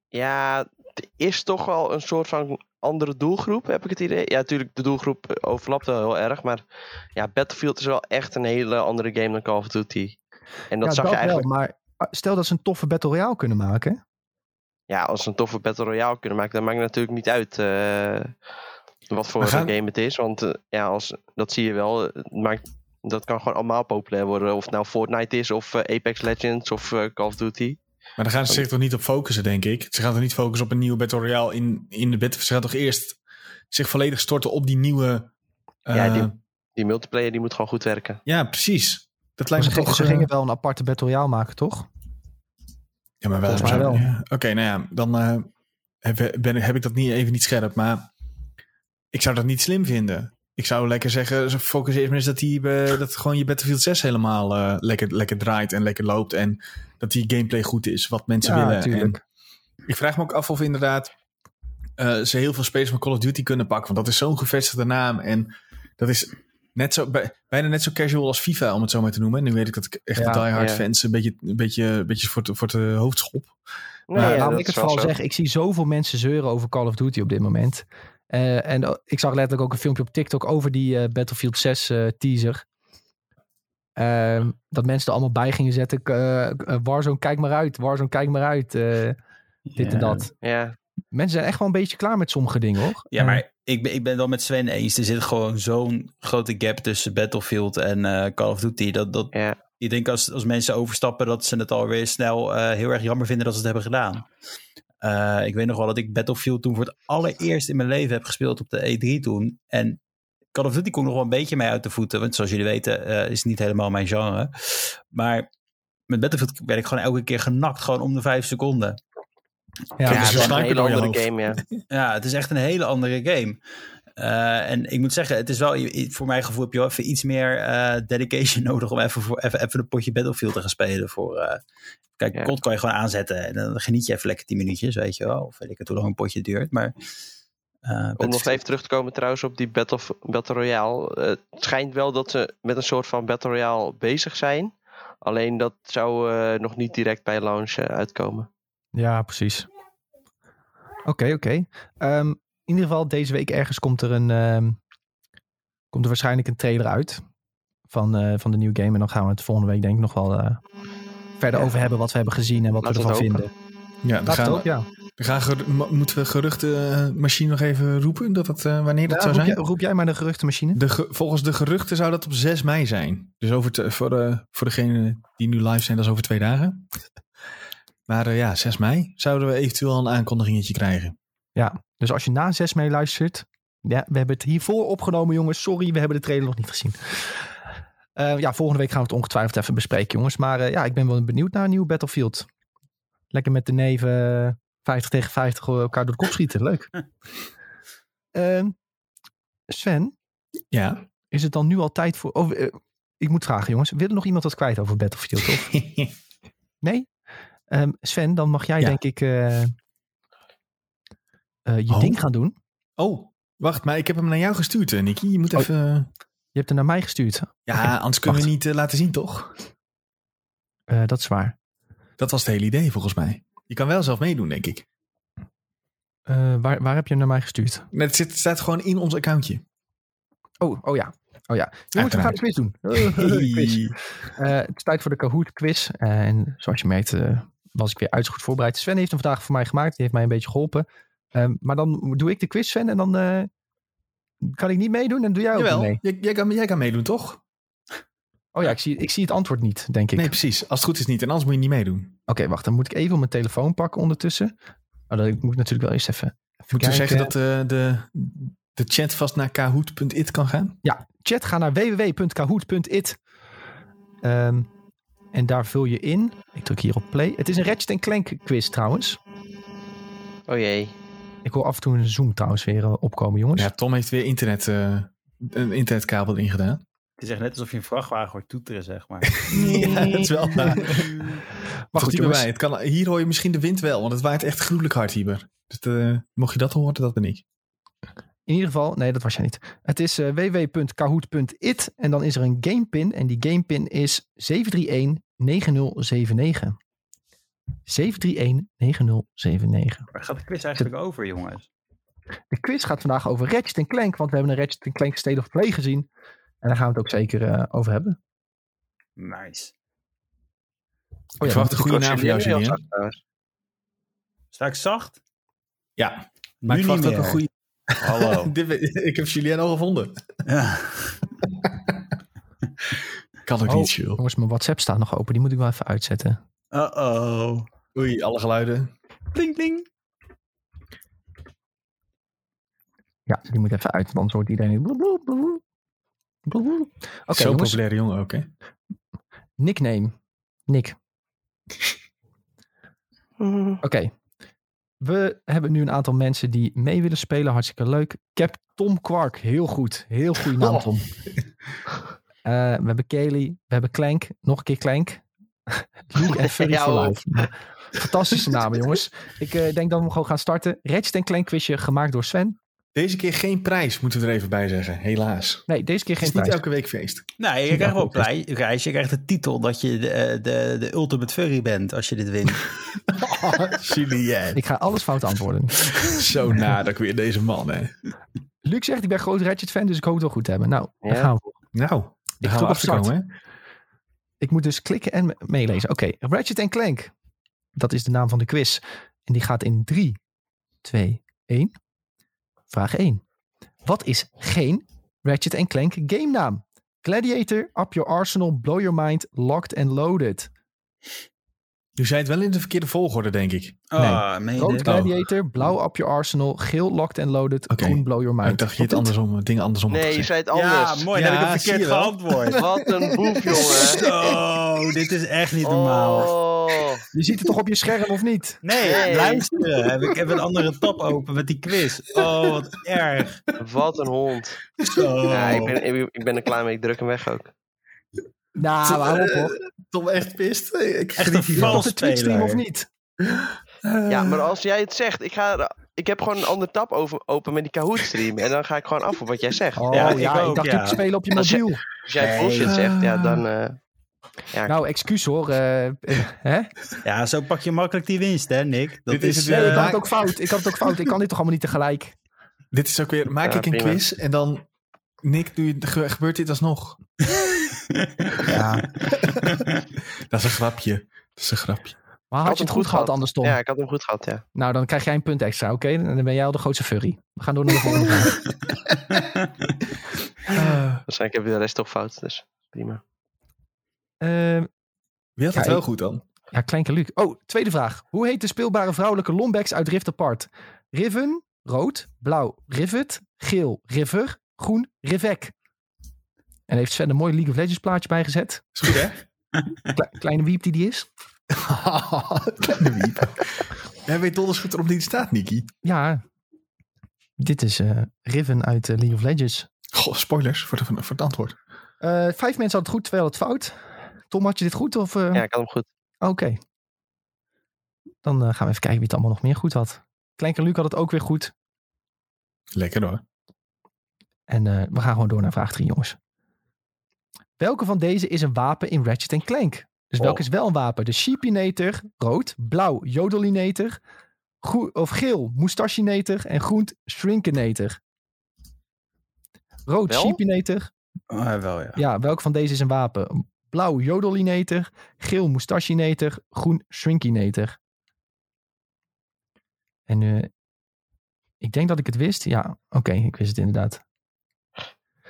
Ja, het is toch wel een soort van andere doelgroep, heb ik het idee. Ja, natuurlijk, de doelgroep overlapt wel heel erg. Maar ja, Battlefield is wel echt een hele andere game dan Call of Duty. En dat ja, zag dat je eigenlijk... wel, maar ah, stel dat ze een toffe Battle Royale kunnen maken. Ja, als ze een toffe Battle Royale kunnen maken, dan maakt het natuurlijk niet uit eh, wat voor game het is. Want eh, ja, als, dat zie je wel. Het maakt, dat kan gewoon allemaal populair worden. Of het nou Fortnite is, of eh, Apex Legends, of eh, Call of Duty. Maar daar gaan ze zich toch niet op focussen, denk ik. Ze gaan toch niet focussen op een nieuwe Battle Royale in, in de Battlefield. Ze gaan toch eerst zich volledig storten op die nieuwe... eh, Ja, die- ja, Die multiplayer die moet gewoon goed werken. precies. Dat Maar lijkt ze, me gingen- toch... ze gingen wel een aparte Battle Royale maken, toch? Ja, maar wel. Ja. Oké, nou ja, dan eh, heb, ben, heb ik dat niet, even niet scherp. Maar ik zou dat niet slim vinden. Ik zou lekker zeggen, ze focus eerst maar eens dat, die, eh, dat gewoon je Battlefield 6 helemaal eh, lekker, lekker draait en lekker loopt. En dat die gameplay goed is, wat mensen Ja, willen. tuurlijk. En ik vraag me ook af of inderdaad eh, ze heel veel spelers van Call of Duty kunnen pakken. Want dat is zo'n gevestigde naam. En dat is net zo, bij- bijna net zo casual als FIFA, om het zo maar te noemen. Nu weet ik dat ik echt Ja, de diehard ja. fans een beetje, een beetje, een beetje voor, de, voor de hoofd schop. Nee, Nou, ja, laat ik het vooral zeggen. Ik zie zoveel mensen zeuren over Call of Duty op dit moment. Eh, en ik zag letterlijk ook een filmpje op TikTok over die eh, Battlefield 6 eh, teaser. Ehm, dat mensen er allemaal bij gingen zetten. Warzone, kijk maar uit. Warzone, kijk maar uit. eh, dit en dat. Ja, Mensen zijn echt wel een beetje klaar met sommige dingen, hoor. Ja, maar ik ben, ik ben het wel met Sven eens. Er zit gewoon zo'n grote gap tussen Battlefield en eh, Call of Duty. Dat, dat, ja. ik denk als, als mensen overstappen dat ze het alweer snel eh, heel erg jammer vinden dat ze het hebben gedaan. Eh, ik weet nog wel dat ik Battlefield toen voor het allereerst in mijn leven heb gespeeld op de E3 toen. En Call of Duty kon nog wel een beetje mee uit de voeten. Want zoals jullie weten eh, is het niet helemaal mijn genre. Maar met Battlefield werd ik gewoon elke keer genakt. Gewoon om de vijf seconden. Ja, Ja, het dus is een hele andere game, ja. Ja, het is echt een hele andere game. Eh, en ik moet zeggen, het is wel, voor mijn gevoel heb je wel even iets meer eh, dedication nodig om even, voor, even, even een potje Battlefield te gaan spelen. Voor, eh, kijk, Ja. Kan je gewoon aanzetten en dan geniet je even lekker 10 minuutjes, weet je wel. Of weet ik het hoe lang een potje duurt. Maar eh, Om nog even terug te komen trouwens op die Battle, Battle Royale. Het schijnt wel dat ze met een soort van Battle Royale bezig zijn. Alleen dat zou eh, nog niet direct bij launch eh, uitkomen. Ja, precies. Oké, oké. Ehm, in ieder geval, deze week ergens komt er een. ehm, komt er waarschijnlijk een trailer uit. Van, eh, van de nieuwe game. En dan gaan we het volgende week, denk ik, nog wel eh, verder Ja. over hebben. Wat we hebben gezien en wat we we ervan vinden. Ja, dan gaan, ook, ja. dan gaan moeten we geruchtenmachine nog even roepen? Dat het, eh, wanneer dat Ja, zou roep, zijn? jij, roep jij maar de geruchtenmachine? De ge- volgens de geruchten zou dat op 6 mei zijn. Dus over te- voor, de, voor degenen die nu live zijn, dat is over twee dagen. Maar eh, ja, 6 mei zouden we eventueel een aankondigingetje krijgen. Ja, dus als je na 6 mee luistert. Ja, we hebben het hiervoor opgenomen, jongens. Sorry, we hebben de trailer nog niet gezien. Eh, ja, volgende week gaan we het ongetwijfeld even bespreken, jongens. Maar eh, ja, ik ben wel benieuwd naar een nieuw Battlefield. Lekker met de neven eh, 50 tegen 50 elkaar door de kop schieten. Leuk. Ehm, Sven, Ja. is het dan nu al tijd voor... Oh, eh, ik moet vragen, jongens. Wil er nog iemand wat kwijt over Battlefield? Of? Nee? Ehm, Sven, dan mag jij Ja. denk ik eh, eh, je Oh. ding gaan doen. oh, wacht, maar ik heb hem naar jou gestuurd, eh, Nicky. Je moet Oh. even... Je hebt hem naar mij gestuurd. Ja, anders kunnen we niet eh, laten zien, toch? Eh, dat is waar. Dat was het hele idee, volgens mij. Je kan wel zelf meedoen, denk ik. Eh, waar, waar heb je hem naar mij gestuurd? Nee, Het, zit, staat gewoon in ons accountje. Oh, oh ja. Oh ja. We gaan de quiz doen. quiz. Het is tijd voor de Kahoot quiz. En zoals je merkt was ik weer uitzocht voorbereid. Sven heeft hem vandaag voor mij gemaakt. Die heeft mij een beetje geholpen. Ehm, maar dan doe ik de quiz, Sven. En dan kan ik niet meedoen. En doe jij ook Jawel, niet mee. jij, jij, kan, jij kan meedoen, toch? Oh ja, ik zie, ik zie het antwoord niet, denk ik. Nee, precies. Als het goed is niet. En anders moet je niet meedoen. Oké, wacht. Dan moet ik even op mijn telefoon pakken ondertussen. Oh, dan moet ik natuurlijk wel eerst even... even Moeten we zeggen dat eh, de, de chat vast naar kahoot.it kan gaan? Ja, chat, ga naar www.kahoot.it. Ehm, en daar vul je in. Ik druk hier op play. Het is een Ratchet Clank quiz trouwens. Oh jee. Ik hoor af en toe een Zoom trouwens weer eh, opkomen, jongens. Ja, Tom heeft weer internet, eh, een internetkabel erin gedaan. Het is echt net alsof je een vrachtwagen hoort toeteren, zeg maar. ja, dat is wel waar. maar goed, bij. Het kan, hier hoor je misschien de wind wel, want het waait echt gruwelijk hard hier. Dus eh, mocht je dat horen, dat ben ik. In ieder geval, nee, dat was jij niet. Het is eh, www.kahoot.it en dan is er een gamepin. En die gamepin is 7319079. 7319079. Waar gaat de quiz eigenlijk over, jongens? De quiz gaat vandaag over Ratchet Clank, want we hebben een Ratchet Clank State of Play gezien. En daar gaan we het ook zeker eh, over hebben. Nice. Oh ik ja, verwacht een goede naam voor jou, Julien. Sta ik zacht? Ja, Nu ik verwacht ook een goede... Hallo. Ik heb Julien al gevonden. ja. Kan ook Oh. niet, Jules. Jongens, mijn WhatsApp staat nog open. Die moet ik wel even uitzetten. Uh-oh. Oei, alle geluiden. Pling, pling. Ja, die moet even uit, want anders hoort iedereen... Zo'n jongens. populaire jongen ook, hè? Nickname. Nick. Oké. We hebben nu een aantal mensen die mee willen spelen. Hartstikke leuk. Ik heb Tom Quark. Heel goed. Heel goede naam, Oh. Tom. Eh, we hebben Kelly. We hebben Clank. Nog een keer Clank. Luke en Furry Ja, for hoor. Life. Fantastische namen, jongens. Ik eh, denk dat we gewoon gaan starten. Ratchet en Clank quizje gemaakt door Sven. Deze keer geen prijs, moeten we er even bij zeggen. Helaas. Nee, deze keer Het geen is niet elke week feest. Nee, je Ja, krijgt wel prijs. Je krijgt de titel dat je de, eh, de, de ultimate furry bent als je dit wint. Julien. Ik ga alles fout antwoorden. Zo nadak weer deze man, hè? Luc zegt, ik ben groot Ratchet fan, dus ik hoop het wel goed te hebben. Nou, daar Ja. gaan we. Nou, daar gaan we hè? Ik moet dus klikken en me- meelezen. Oké, Ratchet Clank. Dat is de naam van de quiz. En die gaat in 3, 2, 1. Vraag 1. Wat is geen Ratchet Clank game naam? Gladiator, Up Your Arsenal, Blow Your Mind, Locked and Loaded. Nu zei het wel in de verkeerde volgorde, denk ik. Oh, meen je Rood? Gladiator, blauw Up Your Arsenal, geel Locked and Loaded, groen Blow Your Mind. ik dacht je het andersom, dingen andersom had Nee, je zei het anders. Ja, mooi. Ja, dat heb ik zie verkeerd je geantwoord. Wat een boef, jongen. Zo, dit is echt niet normaal. Oh, Je ziet het toch op je scherm of niet? Nee, Nee. luisteren. Heb ik heb een andere tab open met die quiz. Oh, wat erg. wat een hond. Zo. Ja, ik ben, ik, ik ben er klaar mee. Ik druk hem weg ook. Nou, hou op hoor. Tom echt pist. Ik Echt een vals stream of niet? Ja, maar als jij het zegt, ik, ga, ik heb gewoon een andere tab over, open met die Kahoot stream. En dan ga ik gewoon af op wat jij zegt. Oh Ja, ja, ik ik, dacht ja. je spelen op je Als je- mobiel. Als jij Nee. bullshit zegt, ja, dan... eh, ja, Nou, excuus hoor. eh, eh, hè? Ja, zo pak je makkelijk die winst, hè, Nick? Dat Dit is is, het Nee, ik eh, had het ook fout. Ik had het ook fout. Ik kan dit toch allemaal niet tegelijk. Dit is ook weer, maak Ja, ik een prima. quiz en dan, Nick, doe je, ge- gebeurt dit alsnog? Ja. Dat is een grapje. Dat is een grapje. Maar had je het goed gehad anders, Tom? ja, ik had hem goed gehad, ja. Nou, dan krijg jij een punt extra, oké? Dan ben jij al de grootste furry. We gaan door naar de volgende vraag. Waarschijnlijk heb je de rest toch fout, dus prima. Eh, Wie had het Ja, wel ik- goed dan? ja, Kleinke Luc. Oh, tweede vraag. Hoe heet de speelbare vrouwelijke Lombex uit Rift Apart? Riven, rood, blauw, Rivet, geel, River, groen, Rivek. En heeft Sven een mooi League of Legends plaatje bijgezet. Is goed, hè? Kle- kleine wiep die die is. Kleine wiep. Jij weet donders goed waarom die staat, Niki. Ja, dit is eh, Riven uit eh, League of Legends. Goh, spoilers voor, de, voor het antwoord. Eh, vijf mensen hadden het goed, twee hadden het fout. Tom, had je dit goed? Of, eh? Ja, ik had hem goed. Oké. Dan gaan we even kijken wie het allemaal nog meer goed had. Kleinke Luc had het ook weer goed. Lekker hoor. En eh, we gaan gewoon door naar vraag 3, jongens. Welke van deze is een wapen in Ratchet Clank? Dus welke Oh. is wel een wapen? De Sheepinator, rood. Blauw, Jodelinator. Of geel, Moustachinator. En groen, Shrinkinator. Rood, Wel? Sheepinator. Oh, wel, ja. Ja, welke van deze is een wapen? Blauw, Jodelinator. Geel, Moustachinator. Groen, Shrinkinator. En eh, ik denk dat ik het wist. Ja, oké, ik wist het inderdaad.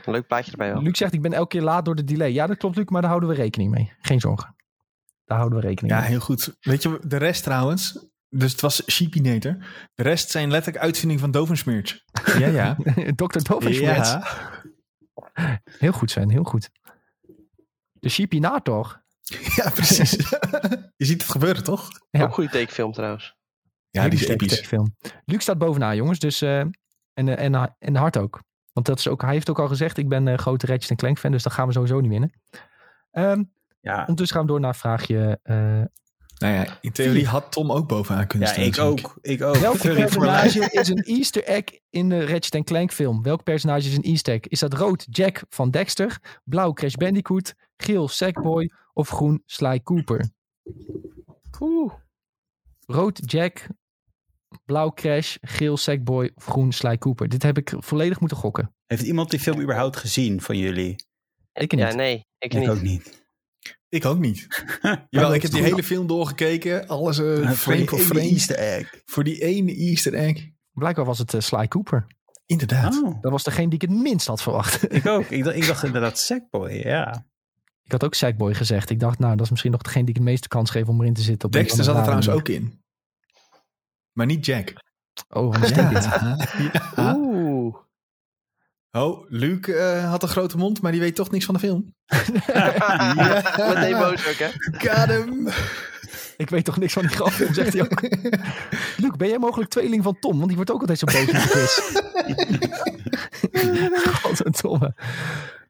Een leuk plaatje erbij wel. Luc zegt, ik ben elke keer laat door de delay. Ja, dat klopt, Luc, maar daar houden we rekening mee. Geen zorgen. Daar houden we rekening Ja, mee. heel goed. Weet je, de rest trouwens. Dus het was Sheepinator. De rest zijn letterlijk uitvinding van Dovensmeertje. Ja, ja. Dr. Dovenschmerz. Heel goed, Sven, heel goed. De Sheepinator. ja, precies. Je ziet het gebeuren, toch? Ja. Ook een goede tekenfilm trouwens. Ja, die is episch. Luc staat bovenaan, jongens. Dus, eh, en, eh, en, en hard ook. Want dat is ook, hij heeft ook al gezegd, ik ben een grote Ratchet Clank fan. Dus dat gaan we sowieso niet winnen. Ehm Ja, ondertussen gaan we door naar vraagje... eh, Nou ja, in theorie had Tom ook bovenaan kunnen ja staan. ik denk ook. Ik ook. mij. personage is een easter egg in de Ratchet Clank film? Welk personage is een easter egg? Is dat rood Jack van Dexter? Blauw Crash Bandicoot? Geel Sackboy? Of groen Sly Cooper? Oeh. Rood Jack, blauw Crash, geel Sackboy of groen Sly Cooper. Dit heb ik volledig moeten gokken. Heeft iemand die film überhaupt gezien van jullie? Ik niet. Ja, nee, ik, niet. ook niet. Ik ook niet. Jawel, ik heb die hele film doorgekeken. Alles eh, Voor frame die voor ene frame. Easter egg. Voor die ene easter egg. Blijkbaar was het eh, Sly Cooper. Inderdaad. Oh, Dat was degene die ik het minst had verwacht. ik ook. Ik dacht, ik dacht inderdaad Sackboy, ja. ik had ook Sackboy gezegd. Ik dacht, nou, dat is misschien nog degene die ik het meeste kans geef om erin te zitten. Op Dexter zat er trouwens ook in. Maar niet Jack. Oh, dit? Ja. Oeh. Oh, Luc eh, had een grote mond, maar die weet toch niks van de film. Meteen boos ook, hè? Got him. Ik weet toch niks van die grafilm, zegt hij ook. Luc, ben jij mogelijk tweeling van Tom? Want die wordt ook altijd zo boos in de quiz. Godverdomme.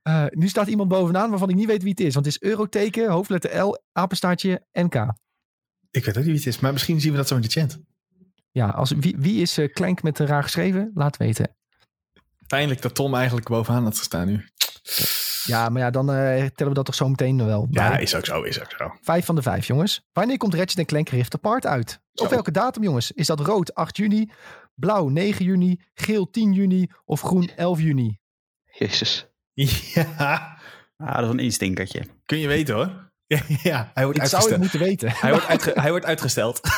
Eh nu staat iemand bovenaan waarvan ik niet weet wie het is. Want het is euroteken, hoofdletter L, apenstaartje, NK. Ik weet ook niet wie het is, maar misschien zien we dat zo in de chat. Ja, als, wie, wie is eh, Klenk met een raar geschreven? Laat weten. Pijnlijk dat Tom eigenlijk bovenaan had gestaan nu. Ja, maar ja, dan eh, tellen we dat toch zo meteen wel Ja, is ook zo, is ook zo. Vijf van de vijf, jongens. Wanneer komt Ratchet Clank Rift Apart uit? Op welke datum, jongens? Is dat rood 8 juni, blauw 9 juni, geel 10 juni of groen 11 juni? Jezus. Ja, Ah, dat is een instinkertje. kun je weten hoor. Ja, ja hij wordt Ik zou het uitgesteld. moeten weten. Hij wordt, uitge- hij wordt uitgesteld.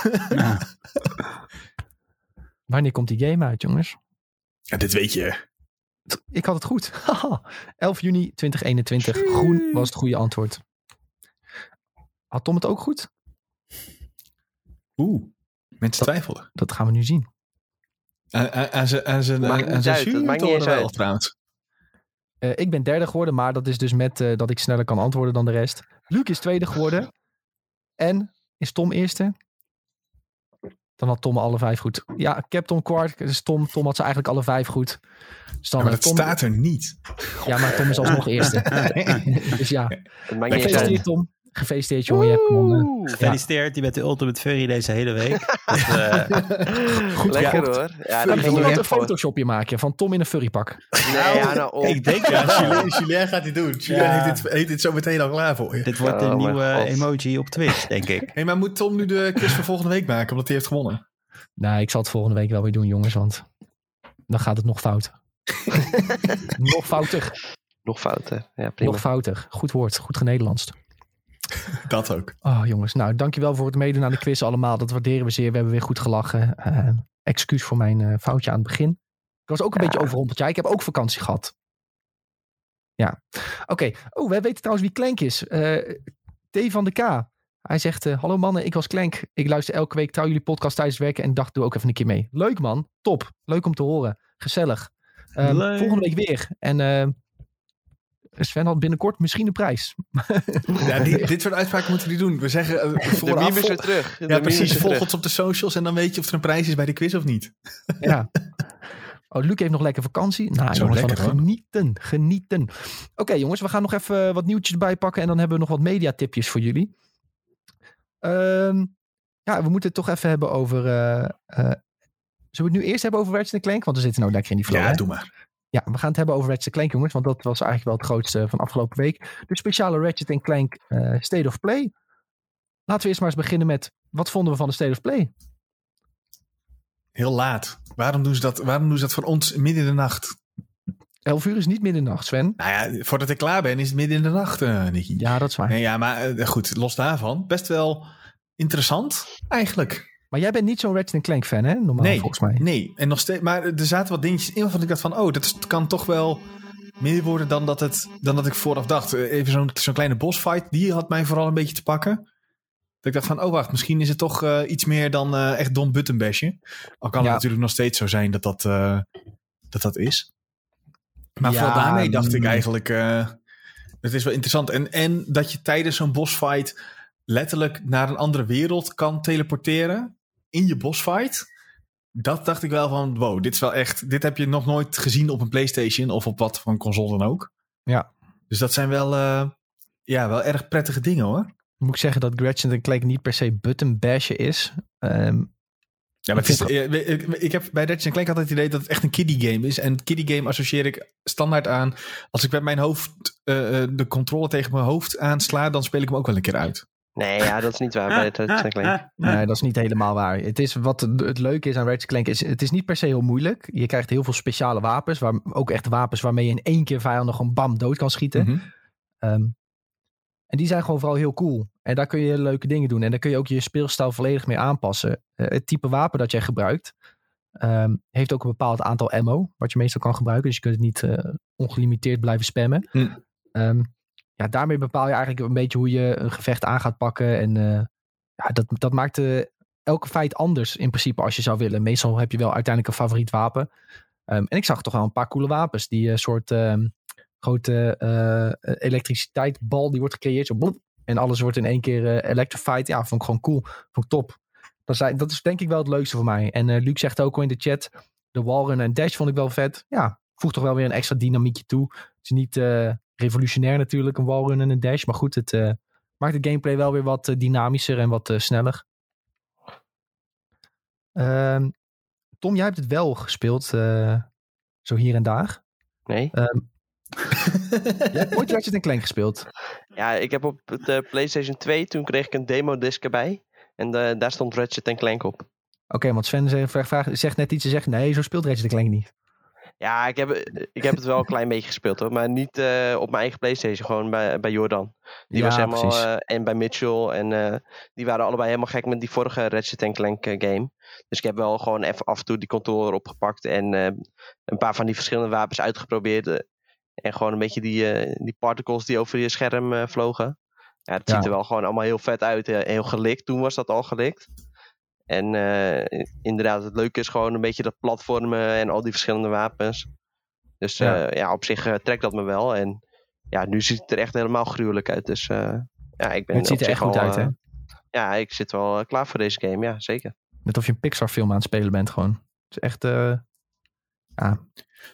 Wanneer komt die game uit, jongens? Ja, dit weet je. Ik had het goed. Haha. 11 juni 2021. Groen was het goede antwoord. Had Tom het ook goed? Oeh, mensen twijfelden. Dat gaan we nu zien. Aan- Aan zijn- jury wel, trouwens. Eh, ik ben derde geworden, maar dat is dus met eh, dat ik sneller kan antwoorden dan de rest. Luc is tweede geworden. En is Tom eerste? Dan had Tom alle vijf goed. Ja, Captain Quark. Dus Tom, Tom had ze eigenlijk alle vijf goed. Dus dan, Ja, maar eh, dat Tom, staat er niet. ja, maar Tom is alsnog eerste. dus ja, gefeliciteerd Tom. Gefeliciteerd jongen, je hebt gewonnen. Gefeliciteerd, je bent de ultimate furry deze hele week. Dat, eh, Goed Lekker hoor. Ja, Kan dat je een photoshopje maken van Tom in een furrypak? Nee, ja, nou op. ik denk Ja, dat Julien, Julien gaat dit doen. Julien Ja. heeft, dit, heeft dit zo meteen al klaar voor je. dit wordt Oh een mijn nieuwe God. emoji op Twitch, denk ik. Hey, maar moet Tom nu de quiz voor volgende week maken, omdat hij heeft gewonnen? Nee, ik zal het volgende week wel weer doen jongens, want dan gaat het nog fout. nog fouter. Nog fouten. Ja, prima. Nog fouter. Goed woord. Goed genederlandst. Dat ook. Oh jongens, nou dankjewel voor het meedoen aan de quiz allemaal. Dat waarderen we zeer. We hebben weer goed gelachen. Eh, excuus voor mijn eh, foutje aan het begin. Ik was ook een Ja. beetje overrompeld. Ja, ik heb ook vakantie gehad. Ja. Oké. Oh, wij weten trouwens wie Klenk is. Eh, T van de K. Hij zegt, hallo mannen, ik was Klenk. Ik luister elke week trouw jullie podcast tijdens het werken en dacht, doe ook even een keer mee. Leuk man, top. Leuk om te horen. Gezellig. Leuk. volgende week weer. En Sven had binnenkort misschien een prijs. Ja, die, dit soort uitspraken moeten we doen. We zeggen uh, De vooraf... meme is vol- weer terug. De ja, precies. Volg ons op de socials en dan weet je of er een prijs is bij de quiz of niet. Ja. Oh, Luc heeft nog lekker vakantie. Nou, Zo jongens, lekker, van genieten, genieten. Oké, jongens, we gaan nog even wat nieuwtjes erbij pakken en dan hebben we nog wat mediatipjes voor jullie. Ehm, ja, we moeten het toch even hebben over. eh, eh, zullen we het nu eerst hebben over Ratchet Clank? Want we zitten nou lekker in die flow. Ja, hè? doe maar. Ja, we gaan het hebben over Ratchet Clank, jongens. Want dat was eigenlijk wel het grootste van afgelopen week. De speciale Ratchet Clank eh, State of Play. Laten we eerst maar eens beginnen met... Wat vonden we van de State of Play? Heel laat. Waarom doen, ze dat, waarom doen ze dat voor ons midden in de nacht? 11 uur is niet midden in de nacht, Sven. Nou ja, voordat ik klaar ben is het midden in de nacht, eh Nicky. Ja, dat is waar. Nee, ja, maar eh, goed, los daarvan. Best wel interessant, eigenlijk. Maar jij bent niet zo'n Ratchet Clank fan, hè? Normaal, Nee, volgens mij. Nee, en nog steeds, maar er zaten wat dingetjes in waarvan ik dacht van, oh, dat kan toch wel meer worden dan dat, het, dan dat ik vooraf dacht. Eh, Even zo'n zo'n kleine bossfight, die had mij vooral een beetje te pakken. Dat ik dacht van, oh wacht, misschien is het toch eh, iets meer dan eh, echt Don Buttonbashje. Al kan Ja. het natuurlijk nog steeds zo zijn dat dat, dat, dat is. Maar Ja, vooral daarmee dacht ik mm. eigenlijk, het is wel interessant. En, en dat je tijdens zo'n bossfight letterlijk naar een andere wereld kan teleporteren in je bossfight. Dat dacht ik wel van, wow, dit is wel echt, dit heb je nog nooit gezien op een PlayStation of op wat van console dan ook. Ja. Dus dat zijn wel, eh, ja, wel erg prettige dingen hoor. Moet ik zeggen dat Ratchet Clank niet per se button bashen is. Ehm, Ja, maar Ik het is, vind eh, ik, ik heb bij Ratchet Clank altijd het idee dat het echt een kiddie game is. En kiddie game associeer ik standaard aan. Als ik met mijn hoofd eh, de controle tegen mijn hoofd aansla, dan speel ik hem ook wel een keer uit. Nee, ja, dat is niet waar bij het Ratchet Clank. Nee, dat is niet helemaal waar. Het, is, wat het, leuke is aan Ratchet Clank is, het is niet per se heel moeilijk. Je krijgt heel veel speciale wapens, waar, ook echt wapens waarmee je in één keer vijanden gewoon bam dood kan schieten. Mhm. Ehm, en die zijn gewoon vooral heel cool. En daar kun je leuke dingen doen. En daar kun je ook je speelstijl volledig mee aanpassen. Eh, het type wapen dat jij gebruikt, ehm, heeft ook een bepaald aantal ammo, wat je meestal kan gebruiken. Dus je kunt het niet eh, ongelimiteerd blijven spammen. Ehm, ja, daarmee bepaal je eigenlijk een beetje hoe je een gevecht aan gaat pakken. En eh, ja, dat, dat maakt eh, elke feit anders in principe als je zou willen. Meestal heb je wel uiteindelijk een favoriet wapen. Ehm, en ik zag toch wel een paar coole wapens. Die een soort ehm, grote eh elektriciteitsbal die wordt gecreëerd. Zo en alles wordt in één keer eh, electrified. Ja, vond ik gewoon cool. Vond ik top. Dat, zijn, dat is denk ik wel het leukste voor mij. En eh Luc zegt ook al in de chat. De wallrun en dash vond ik wel vet. Ja, voegt toch wel weer een extra dynamiekje toe. Het is niet eh, revolutionair natuurlijk, een wallrun en een dash. Maar goed, het eh, maakt het gameplay wel weer wat eh, dynamischer en wat eh, sneller. Ehm, Tom, jij hebt het wel gespeeld. zo hier en daar. Nee? Jij hebt ooit Ratchet Clank gespeeld. Ja, ik heb op de PlayStation 2, toen kreeg ik een demo-disc erbij. En daar stond Ratchet Clank op. Oké, want Sven zegt, vraagt- zegt net iets. Ze zegt nee, zo speelt Ratchet Clank niet. Ja, ik heb, ik heb het wel een klein beetje gespeeld hoor. Maar niet eh, op mijn eigen Playstation. Gewoon bij, bij Jordan. Die Ja, was helemaal... eh, en bij Mitchell. En eh, die waren allebei helemaal gek met die vorige Ratchet Clank game. Dus ik heb wel gewoon even af en toe die controller opgepakt. En een paar van die verschillende wapens uitgeprobeerd. en gewoon een beetje die, die particles die over je scherm vlogen. Ja, het Ja. ziet er wel gewoon allemaal heel vet uit. heel gelikt. Toen was dat al gelikt. En eh, inderdaad, het leuke is gewoon een beetje dat platformen en al die verschillende wapens. Dus Ja. ja, ja op zich eh, trekt dat me wel. En ja, nu ziet het er echt helemaal gruwelijk uit. Dus eh, ja, ik ben Het ziet er echt goed al, uit, hè? eh, Ja, ik zit wel eh, klaar voor deze game. Ja, zeker. Net of je een Pixar film aan het spelen bent gewoon. Het is echt... eh ja, Heb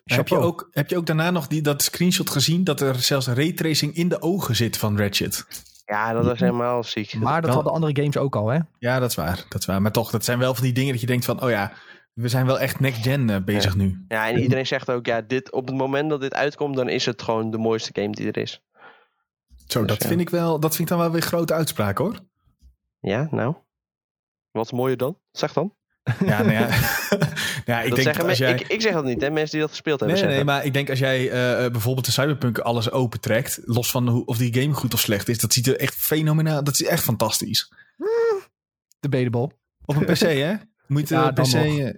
je, chapeau. ook, heb je ook daarna nog die, dat screenshot gezien dat er zelfs raytracing in de ogen zit van Ratchet? Ja, dat was helemaal ziek. Maar dat hadden andere games ook al, hè? Ja, dat is waar. Dat is waar. Maar toch, dat zijn wel van die dingen dat je denkt van, oh ja, we zijn wel echt next gen eh, bezig nu. Ja, en iedereen zegt ook, ja, dit, op het moment dat dit uitkomt, dan is het gewoon de mooiste game die er is. Zo, Dus dat ja. vind ik wel, dat vind ik dan wel weer grote uitspraak hoor. Ja, nou. Wat mooier dan? Zeg dan. Ja, nou ja. ja ik dat denk zeggen dat als men- jij... ik, ik zeg dat niet, hè. Mensen die dat gespeeld hebben Nee, nee, maar ik denk als jij eh, eh, bijvoorbeeld de Cyberpunk alles opentrekt, los van hoe, of die game goed of slecht is, dat ziet er echt fenomenaal, dat is echt fantastisch. Debatable. Op een PC, hè? Moet je Ja, dan PC... eh,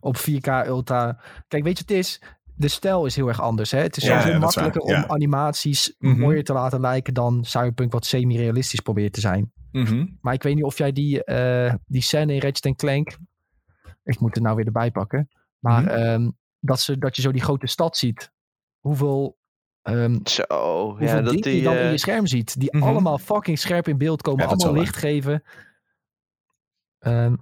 Op 4K Ultra. Kijk, weet je wat het is? De stijl is heel erg anders, hè? Het is Ja, ja, waar, makkelijker om animaties Mhm. mooier te laten lijken dan Cyberpunk wat semi-realistisch probeert te zijn. mhm. Maar ik weet niet of jij die, eh die scène in Ratchet Clank... Ik moet het nou weer erbij pakken. Maar Mhm. ehm, dat, ze, dat je zo die grote stad ziet. Hoeveel, ehm, Zo, hoeveel ja, dat dingen die... je dan in eh, je scherm ziet. Die Mhm. allemaal fucking scherp in beeld komen. Ja, allemaal licht geven. Ehm,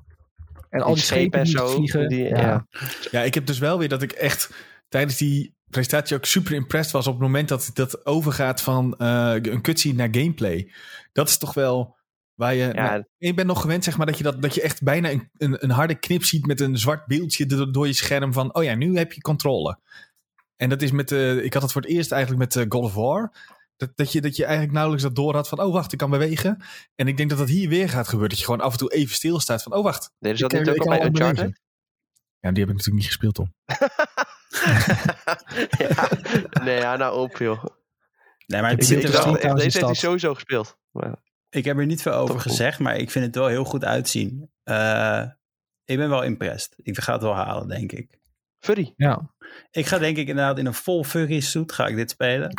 en al die schepen en die zo, vliegen. die- ja. ja. Ja, ik heb dus wel weer dat ik echt tijdens die presentatie ook super impressed was op het moment dat dat overgaat van eh, een cutscene naar gameplay. Dat is toch wel waar je... Ja. nou, ik ben nog gewend zeg maar dat je, dat, dat je echt bijna een, een, een harde knip ziet met een zwart beeldje door, door je scherm van oh ja, nu heb je controle. En dat is met, eh ik had het voor het eerst eigenlijk met eh God of War. Dat, dat, je, dat je eigenlijk nauwelijks dat door had van oh wacht, ik kan bewegen. En ik denk dat dat hier weer gaat gebeuren. Dat je gewoon af en toe even stilstaat van oh wacht. Ze ik dat niet ik ook al bij Uncharted? bewegen. Ja, die heb ik natuurlijk niet gespeeld, Tom. ja. Nee, ja, nou op joh. Nee, maar Ik het er dacht, deze heeft hij sowieso gespeeld. Maar, ik heb er niet veel over goed. gezegd, maar ik vind het wel heel goed uitzien. Eh, ik ben wel impressed. Ik ga het wel halen, denk ik. Furry. Ja. Ik ga denk ik inderdaad in een vol furry suit ga ik dit spelen.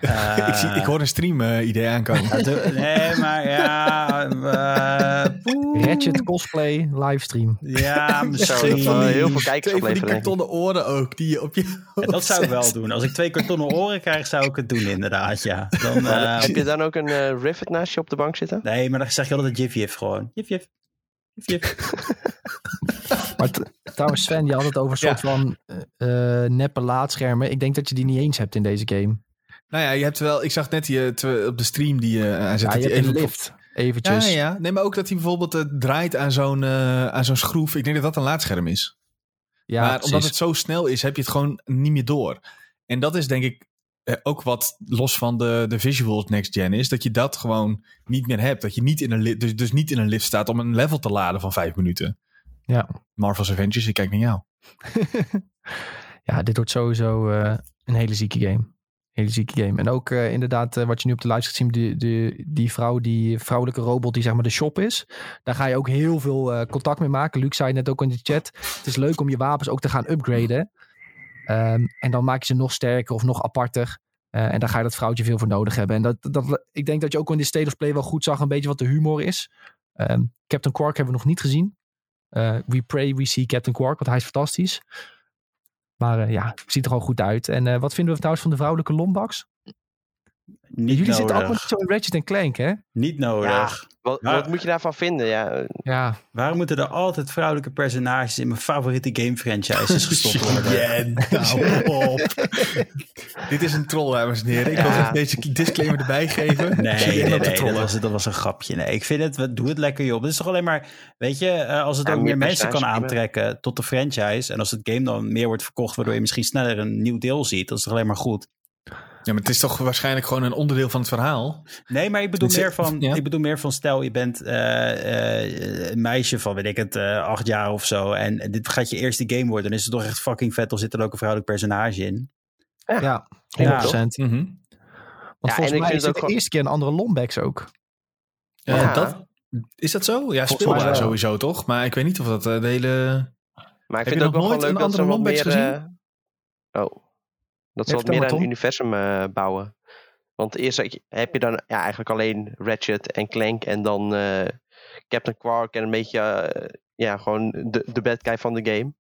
Eh, ik, zie, ik hoor een stream eh, idee aankomen. ja, de- nee, maar ja... eh, poeh. Ratchet cosplay livestream. Ja, Zo, misschien. dat heel veel kijkers Twee van die kartonnen oren ook, die je op je Ja, dat zou ik wel doen. Als ik twee kartonnen oren krijg, zou ik het doen inderdaad, ja. Dan, eh, heb je dan ook een eh Rivet naast je op de bank zitten? nee, maar dan zeg je altijd jif jif gewoon. Jif jif. Jif jif. Maar t- trouwens, Sven, je had het over een soort van eh, eh, neppe laadschermen. Ik denk dat je die niet eens hebt in deze game. Nou ja, je hebt wel, ik zag net die, op de stream die eh aanzet. Ja, dat je hebt een lift. Eventjes. Ja, ja, nee, maar ook dat hij bijvoorbeeld eh, draait aan zo'n eh, aan zo'n schroef. Ik denk dat dat een laadscherm is. Ja, maar precies. omdat het zo snel is, heb je het gewoon niet meer door. En dat is denk ik eh, ook wat los van de, de visuals next gen is. Dat je dat gewoon niet meer hebt. Dat je niet in een dus, dus niet in een lift staat om een level te laden van vijf minuten. Ja. Marvel's Avengers, ik kijk naar jou. ja, dit wordt sowieso een hele zieke game. Hele zieke game. En ook eh, inderdaad, eh, wat je nu op de live ziet zien, die, die, die vrouw, die vrouwelijke robot die zeg maar de shop is. Daar ga je ook heel veel eh, contact mee maken. Luc zei net ook in de chat. Het is leuk om je wapens ook te gaan upgraden. Ehm, en dan maak je ze nog sterker of nog aparter. En daar ga je dat vrouwtje veel voor nodig hebben. En dat, dat, ik denk dat je ook in de State Play wel goed zag een beetje wat de humor is. Ehm, Captain Quark hebben we nog niet gezien. We pray we see Captain Quark, want hij is fantastisch. Maar eh, ja, ziet er gewoon goed uit. En eh, wat vinden we trouwens van de vrouwelijke Lombax? Niet Jullie zitten nodig. allemaal zo in Ratchet Clank, hè? Niet nodig. Wat, Maar- wat moet je daarvan vinden? Ja, Ja, Waarom moeten er altijd vrouwelijke personages in mijn favoriete game franchises gestopt worden? Jen, nou op. Dit is een troll, dames en heren. Ik wil even deze disclaimer erbij geven. Nee, nee, dat, trollen. was, dat was een grapje. Nee, ik vind het, wat- doe het lekker joh. Het is toch alleen maar, weet je, eh, als het Ja, ook meer mensen kan aantrekken tot de franchise. En als het game dan meer wordt verkocht, waardoor je misschien sneller een nieuw deel ziet. Dat is toch alleen maar goed. Ja, maar het is toch waarschijnlijk gewoon een onderdeel van het verhaal. Nee, maar ik bedoel, Het- meer van, ja. ik bedoel meer van, stel je bent eh, eh, een meisje van, weet ik het, eh, acht jaar of zo. En dit gaat je eerste game worden. Dan is het toch echt fucking vet. Dan zit er ook een vrouwelijk personage in. Ja, 100%. Ja. Mhm. Want en volgens mij is het de eerste keer een andere Lombax ook. Eh, Ja. dat, is dat zo? Ja, speelbaar sowieso toch? Maar ik weet niet of dat eh, de hele... Maar ik Heb vind je het ook nog wel nooit leuk een andere meer... eh, oh. Dat ze wat meer aan het universum eh, bouwen. Want eerst heb je- dan ja, eigenlijk alleen Ratchet en Clank en dan eh, Captain Quark en een beetje eh, ja, gewoon de, de bad guy van de game.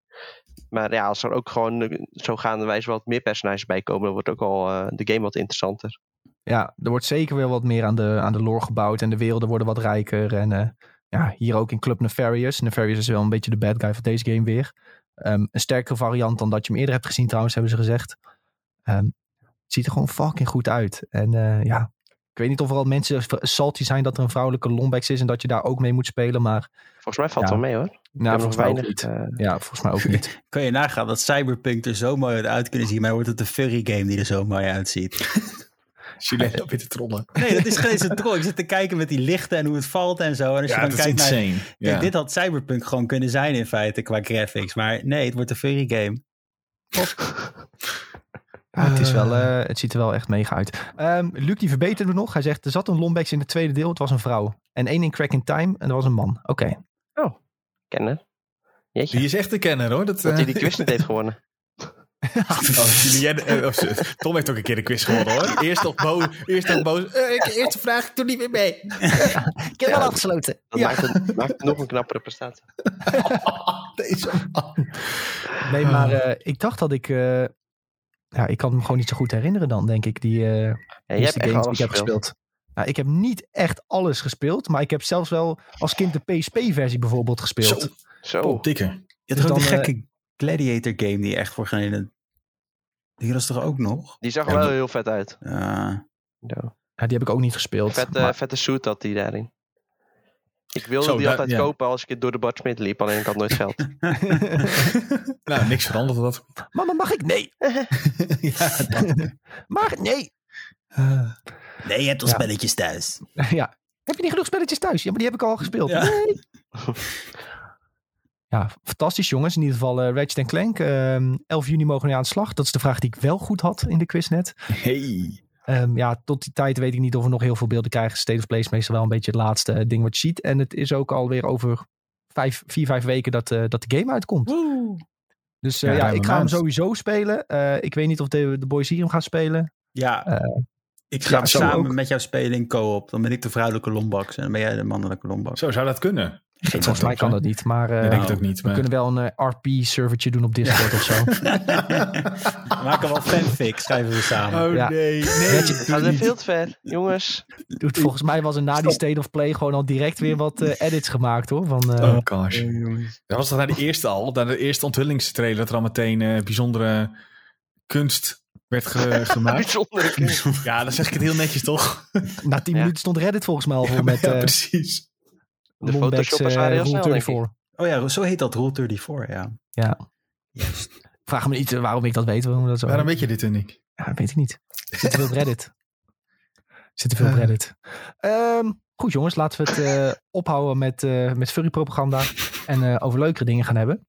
Maar ja, als er ook gewoon zo gaandewijs wat meer personages bij komen, dan wordt ook al de game wat interessanter. Ja, er wordt zeker weer wat meer aan de, aan de lore gebouwd. En de werelden worden wat rijker. En ja, hier ook in Club Nefarious. Nefarious is wel een beetje de bad guy van deze game weer. Ehm, een sterkere variant dan dat je hem eerder hebt gezien trouwens, hebben ze gezegd. Ehm, het ziet er gewoon fucking goed uit. En eh, ja, ik weet niet of er al mensen salty zijn dat er een vrouwelijke Lombax is. En dat je daar ook mee moet spelen. Maar Volgens mij valt Ja. het wel mee hoor. Ik nou, heb nog volgens mij ook weinig, niet. eh, Ja, volgens mij ook niet. Kan je nagaan dat Cyberpunk er zo mooi uit kunnen zien. Maar wordt het een furry game die er zo mooi uitziet. Jullie op te trollen. Nee, dat is geen eens een troll. Ik zit te kijken met die lichten en hoe het valt en zo. En als Ja, je dat dan is kijkt naar... insane. Kijk, Ja. dit had Cyberpunk gewoon kunnen zijn in feite qua graphics. Maar nee, het wordt een furry game. Ja, het, is wel, eh, het ziet er wel echt mega uit. Ehm Luc die verbeterde nog. Hij zegt, er zat een Lombax in het tweede deel. Het was een vrouw. En één in Crack in Time. En dat was een man. Oké. kennen. Jeetje, Die is echt een kenner hoor. Dat, dat eh, hij die quiz niet heeft gewonnen. Oh, eh, ze- Tom heeft ook een keer de quiz gewonnen hoor. Eerst nog boos. Eerst nog boos. Eh, eerste vraag, ik doe niet meer mee. Ik heb wel afgesloten. Dat Ja. maakt, het, maakt het nog een knappere prestatie. Deze man. Nee, maar eh, ik dacht dat ik... eh, ja, ik kan me gewoon niet zo goed herinneren dan, denk ik. Die, eh Ja, je hebt games die ik heb gespeeld. Nou, ik heb niet echt alles gespeeld. Maar ik heb zelfs wel als kind de PSP-versie bijvoorbeeld gespeeld. Zo. Zo. Oh, dikke. Je Dus had ook die eh, gekke Gladiator game die echt voor geen... Die was toch ook nog? Die zag er Ja, wel heel vet uit. Ja. Ja. Ja, die heb ik ook niet gespeeld. Vet, maar- vette suit had die daarin. Ik wilde Zo, die altijd ja. kopen als ik door de Bart Smit liep, alleen ik had nooit geld. Nou, niks veranderd dat. Mama, mag ik? Nee. ja, dat. Maar nee. Nee, je hebt al Ja. spelletjes thuis. ja. Heb je niet genoeg spelletjes thuis? Ja, maar die heb ik al gespeeld. Ja. Nee. Ja, fantastisch jongens. In ieder geval eh Ratchet Clank. Ehm 11 juni mogen we aan de slag. Dat is de vraag die ik wel goed had in de quiz net. Hey. Ehm, ja, tot die tijd weet ik niet of we nog heel veel beelden krijgen. State of Play is meestal wel een beetje het laatste eh, ding wat je ziet. En het is ook alweer over vijf, vier, vijf weken dat, eh, dat de game uitkomt. Dus eh, Ja, ik ga hem sowieso spelen. Eh, ik weet niet of de, de boys hier hem gaan spelen. Ja, Eh, ik ga ja, samen ook. met jou spelen in co-op. Dan ben ik de vrouwelijke lombax en dan ben jij de mannelijke lombax. Zo zou dat kunnen. Volgens mij kan dat niet. Maar eh, Ik denk het ook niet. we Maar... kunnen wel een eh, RP-servertje doen op Discord of zo. We maken wel fanfic, schrijven we samen. Oh Ja. nee, nee. Gaat er veel te ver, jongens. Doet, volgens mij was er na die State of Play gewoon al direct weer wat eh, edits gemaakt hoor. Van, eh, Oh gosh. Dat was toch na de eerste al, na de eerste onthullingstrailer, dat er al meteen eh, bijzondere kunst werd ge- gemaakt. Bijzonder. ja, dan zeg ik het heel netjes toch? Na 10 Ja. minuten stond Reddit volgens mij al vol met ja, eh precies. De Lombax, photoshoppers waren heel Rule snel, denk 34. Oh ja, zo heet dat Rule 34, ja. Ja. Juist. Vraag me niet eh, waarom ik dat weet. Waarom dat zo Waarom weet je dit, Nick? Ja, weet ik niet. Zit te veel op Reddit. Zit te veel op. Reddit. Ehm, goed jongens, laten we het eh, ophouden met, eh met furry propaganda. En eh, over leukere dingen gaan hebben.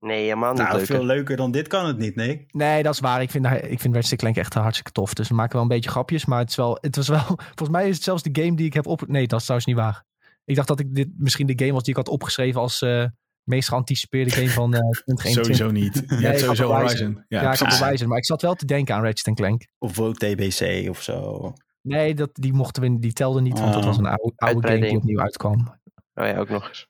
Nee, helemaal niet Nou, leuk. veel leuker dan dit kan het niet, Nick. Nee, dat is waar. Ik vind, ik vind Ratchet Clank echt hartstikke tof. Dus we maken wel een beetje grapjes. Maar het, is wel, het was wel... Volgens mij is het zelfs de game die ik heb op... Nee, dat is trouwens niet waar. Ik dacht dat ik dit misschien de game was die ik had opgeschreven als eh meest geanticipeerde game van eh 2021. Sowieso niet. Je Nee, hebt ik had sowieso Horizon. Horizon. Ja, Ja, ik precies. bewijzen. Maar ik zat wel te denken aan Ratchet Clank. Of ook TBC of zo. Nee, dat, die mochten we, die telde niet, want dat Oh. was een oude, oude game die opnieuw uitkwam. Oh ja, ook nog eens.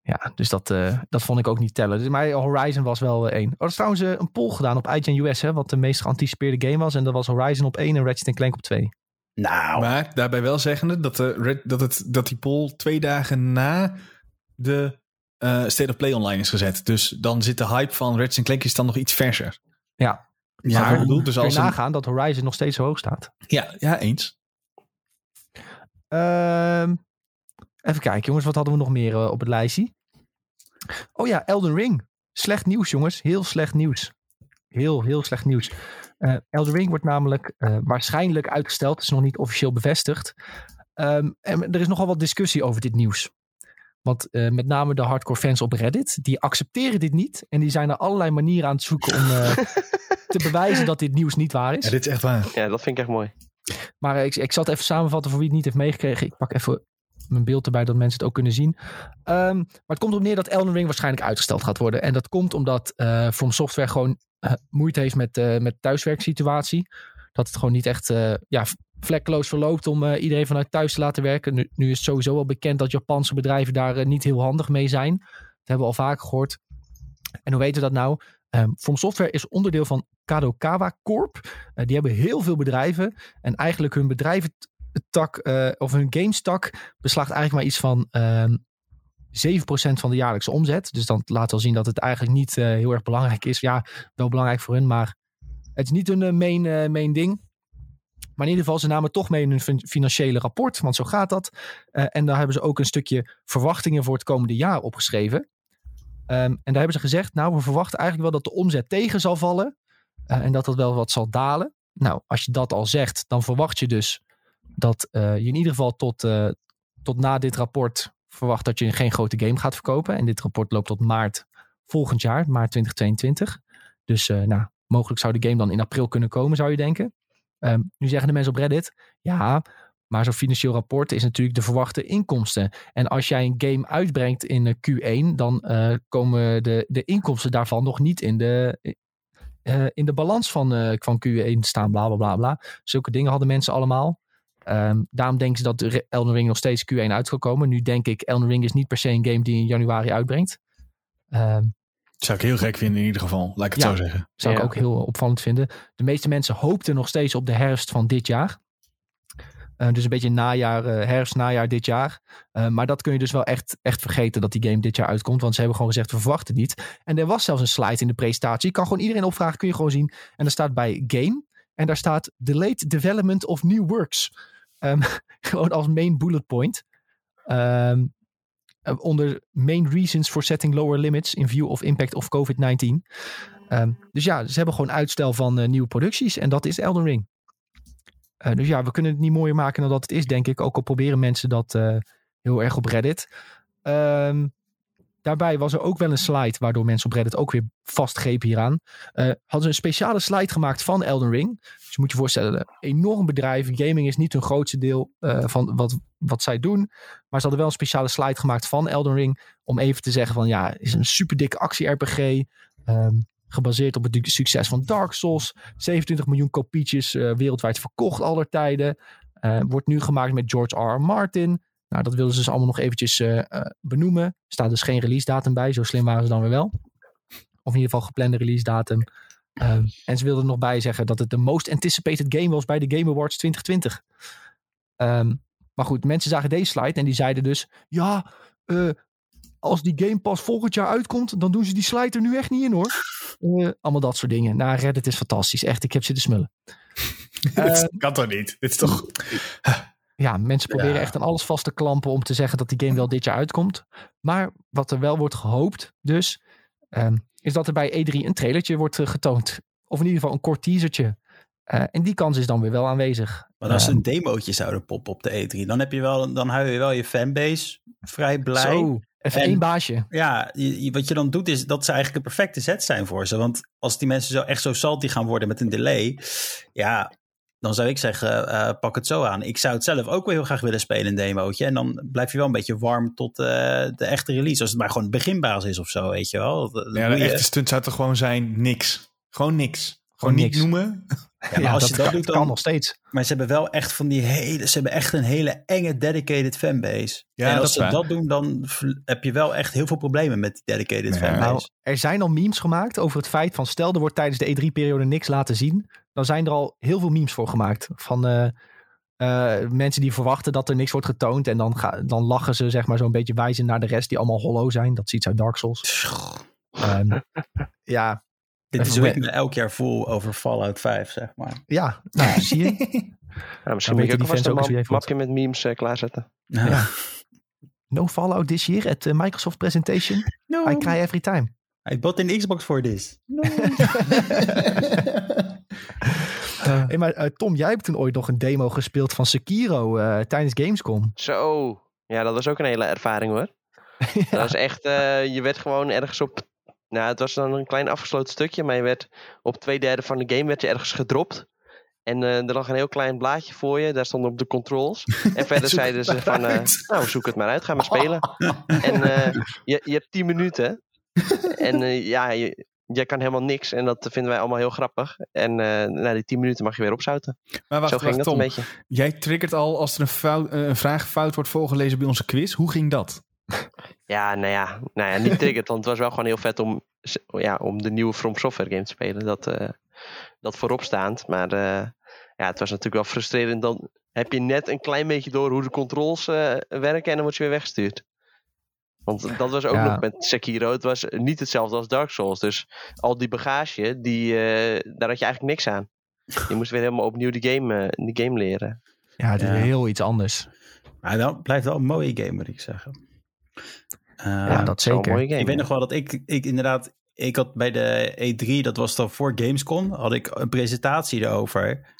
Ja, dus dat, eh, dat vond ik ook niet tellen. Dus, maar Horizon was wel één. Oh, er is trouwens eh, een poll gedaan op IGN US, hè, wat de meest geanticipeerde game was. En dat was Horizon op één en Ratchet Clank op twee. Nou, Maar daarbij wel zeggende dat, de Red, dat, het, dat die poll twee dagen na de eh, State of Play online is gezet. Dus dan zit de hype van Ratchet Clank is dan nog iets verser. Ja. Ja, Maar ik bedoel, dus je als een, nagaan dat Horizon nog steeds zo hoog staat. ja, ja, eens. Ehm, even kijken, jongens, wat hadden we nog meer eh, op het lijstje? Oh ja, Elden Ring. Slecht nieuws, jongens. Heel slecht nieuws. Heel, heel slecht nieuws. Uh, Elden Ring wordt namelijk uh, waarschijnlijk uitgesteld. Het is nog niet officieel bevestigd. Um, en er is nogal wat discussie over dit nieuws. Want uh, met name de hardcore fans op Reddit, die accepteren dit niet. En die zijn er allerlei manieren aan het zoeken om te bewijzen dat dit nieuws niet waar is. Ja, dit is echt waar. Ja, dat vind ik echt mooi. Maar ik, ik zal het even samenvatten voor wie het niet heeft meegekregen. Ik pak even mijn beeld erbij dat mensen het ook kunnen zien. Um, maar het komt erop neer dat Elden Ring waarschijnlijk uitgesteld gaat worden. En dat komt omdat uh, From Software gewoon moeite heeft met, uh, met thuiswerksituatie. Dat het gewoon niet echt ja, vlekkeloos verloopt om iedereen vanuit thuis te laten werken. Nu, nu, is sowieso wel bekend dat Japanse bedrijven daar niet heel handig mee zijn. Dat hebben we al vaker gehoord. En hoe weten we dat nou? Um, From Software is onderdeel van Kadokawa Corp. die hebben heel veel bedrijven. En eigenlijk hun bedrijven tak, uh, of hun gamestak beslaagt eigenlijk maar iets van uh, 7% van de jaarlijkse omzet. Dus dan laat wel zien dat het eigenlijk niet uh, heel erg belangrijk is. Ja, wel belangrijk voor hun, maar het is niet hun uh, main, main ding. Maar in ieder geval, ze namen toch mee in hun financiële rapport, want zo gaat dat. en daar hebben ze ook een stukje verwachtingen voor het komende jaar opgeschreven. Um, en daar hebben ze gezegd, nou, we verwachten eigenlijk wel dat de omzet tegen zal vallen. en dat dat wel wat zal dalen. Nou, als je dat al zegt, dan verwacht je dus dat je in ieder geval tot, tot na dit rapport verwacht dat je geen grote game gaat verkopen. En dit rapport loopt tot maart volgend jaar, maart 2022. Dus uh, nou, mogelijk zou de game dan in april kunnen komen, zou je denken. Um, nu zeggen de mensen op Reddit, ja, maar zo'n financieel rapport is natuurlijk de verwachte inkomsten. En als jij een game uitbrengt in Q1, dan komen de, de inkomsten daarvan nog niet in de, in de balans van, van Q1 staan, bla bla bla bla. Zulke dingen hadden mensen allemaal. Um, daarom denken ze dat Elden Ring nog steeds Q1 uit zal komen. Nu denk ik, Elden Ring is niet per se een game die in januari uitbrengt. Um, zou ik heel gek vinden in ieder geval, laat ik het ja, zo zeggen. Zou ja. ik ook heel opvallend vinden. De meeste mensen hoopten nog steeds op de herfst van dit jaar. Uh, dus een beetje najaar, uh, herfst, najaar dit jaar. Uh, maar dat kun je dus wel echt, echt vergeten dat die game dit jaar uitkomt. Want ze hebben gewoon gezegd, we verwachten niet. En er was zelfs een slide in de presentatie. Je kan gewoon iedereen opvragen, kun je gewoon zien. En er staat bij game. En daar staat Delayed Development of New Works. Um, gewoon als main bullet point. Um, onder main reasons for setting lower limits in view of impact of COVID-19. Um, dus ja, ze hebben gewoon uitstel van uh, nieuwe producties. En dat is Elden Ring. Uh, dus ja, we kunnen het niet mooier maken dan dat het is, denk ik. Ook al proberen mensen dat heel erg op Reddit. Daarbij was er ook wel een slide waardoor mensen op Reddit ook weer vastgrepen hieraan. Hadden ze een speciale slide gemaakt van Elden Ring. Dus je moet je voorstellen, een enorm bedrijf. Gaming is niet hun grootste deel uh, van wat, wat zij doen. Maar ze hadden wel een speciale slide gemaakt van Elden Ring. Om even te zeggen van ja, is een super dikke actie-RPG. Um, gebaseerd op het succes van Dark Souls. 27 miljoen kopietjes uh, wereldwijd verkocht aller tijden. wordt nu gemaakt met George R. Martin. Nou, dat wilden ze dus allemaal nog eventjes uh, benoemen. Staat dus geen release datum bij. Zo slim waren ze dan weer wel. Of in ieder geval geplande release datum. Um, en ze wilden er nog bij zeggen dat het de most anticipated game was bij de Game Awards 2020. Um, maar goed, mensen zagen deze slide en die zeiden dus... Ja, uh, als die game pas volgend jaar uitkomt, dan doen ze die slide er nu echt niet in hoor. allemaal dat soort dingen. Nou, Reddit is fantastisch. Echt, ik heb zitten smullen. Dit kan toch niet? Dit is toch ja, mensen proberen ja. echt aan alles vast te klampen om te zeggen dat die game wel dit jaar uitkomt. Maar wat er wel wordt gehoopt, dus, um, is dat er bij E3 een trailertje wordt uh, getoond. Of in ieder geval een kort teasertje. Uh, en die kans is dan weer wel aanwezig. Maar als ze een demootje zouden poppen op de E3, dan, heb je wel, dan hou je wel je fanbase vrij blij. Zo, even en, één baasje. Ja, je, wat je dan doet is dat ze eigenlijk een perfecte set zijn voor ze. Want als die mensen zo echt zo salty gaan worden met een delay, ja, dan zou ik zeggen, uh, pak het zo aan. Ik zou het zelf ook wel heel graag willen spelen, een demootje. En dan blijf je wel een beetje warm tot uh, de echte release. Als het maar gewoon beginbasis is of zo, weet je wel. Ja, de echte stunt zou toch gewoon zijn niks. Gewoon niks. Gewoon, gewoon niet noemen. Ja, maar ja, als dat je dat kan, doet, dan, kan nog steeds. Maar ze hebben wel echt van die hele, ze hebben echt een hele enge dedicated fanbase. Ja, en dat als ze waar. dat doen, dan heb je wel echt heel veel problemen met die dedicated Ja. fanbase. Nou, er zijn al memes gemaakt over het feit van stel er wordt tijdens de E3-periode niks laten zien. Dan zijn er al heel veel memes voor gemaakt. Van eh, eh, mensen die verwachten dat er niks wordt getoond. En dan, ga, dan lachen ze zeg maar zo'n beetje wijzen naar de rest die allemaal hollow zijn. Dat ziet uit Dark Souls. Ehm, ja, Dit is Even hoe ik me elk jaar voel over Fallout 5, zeg maar. ja nou, zie je. Ja, misschien moet je ook vast fans een mapje met memes eh, klaarzetten. Ja. No Fallout this year at Microsoft presentation. No, I cry every time. I bought an Xbox for this. No. Hey, maar eh, Tom, jij hebt toen ooit nog een demo gespeeld van Sekiro eh, tijdens Gamescom. Zo, ja, dat was ook een hele ervaring hoor. Dat was echt, eh, je werd gewoon ergens op, nou het was dan een klein afgesloten stukje, maar je werd op twee derde van de game werd je ergens gedropt. En er lag een heel klein blaadje voor je, daar stonden op de controls. En verder zeiden ze van, nou zoek het maar uit, ga maar spelen. En je, je hebt 10 minuten. En ja, je, jij kan helemaal niks. En dat vinden wij allemaal heel grappig. En eh, na die 10 minuten mag je weer opzouten. Maar wacht, Zo ging wacht dat Tom. een beetje. Jij triggert al als er een, fout, eh, een vraag fout wordt voorgelezen bij onze quiz. Hoe ging dat? Ja, nou ja, nou ja niet triggerd. want het was wel gewoon heel vet om, ja, om de nieuwe From Software game te spelen. Dat, eh, dat vooropstaand. Maar ja, het was natuurlijk wel frustrerend. Dan heb je net een klein beetje door hoe de controls werken. En dan word je weer weggestuurd. Want dat was ook Ja. nog met Sekiro. Het was niet hetzelfde als Dark Souls. Dus al die bagage, die, eh, daar had je eigenlijk niks aan. Je moest weer helemaal opnieuw de game, eh, de game leren. Ja, het is Ja. heel iets anders. Maar dan blijft wel een mooie game, moet ik zeggen. Eh, Ja, dat zeker. mooie game. ik weet nog wel dat ik, ik inderdaad, ik had bij de E3, dat was dan voor Gamescom, had ik een presentatie erover.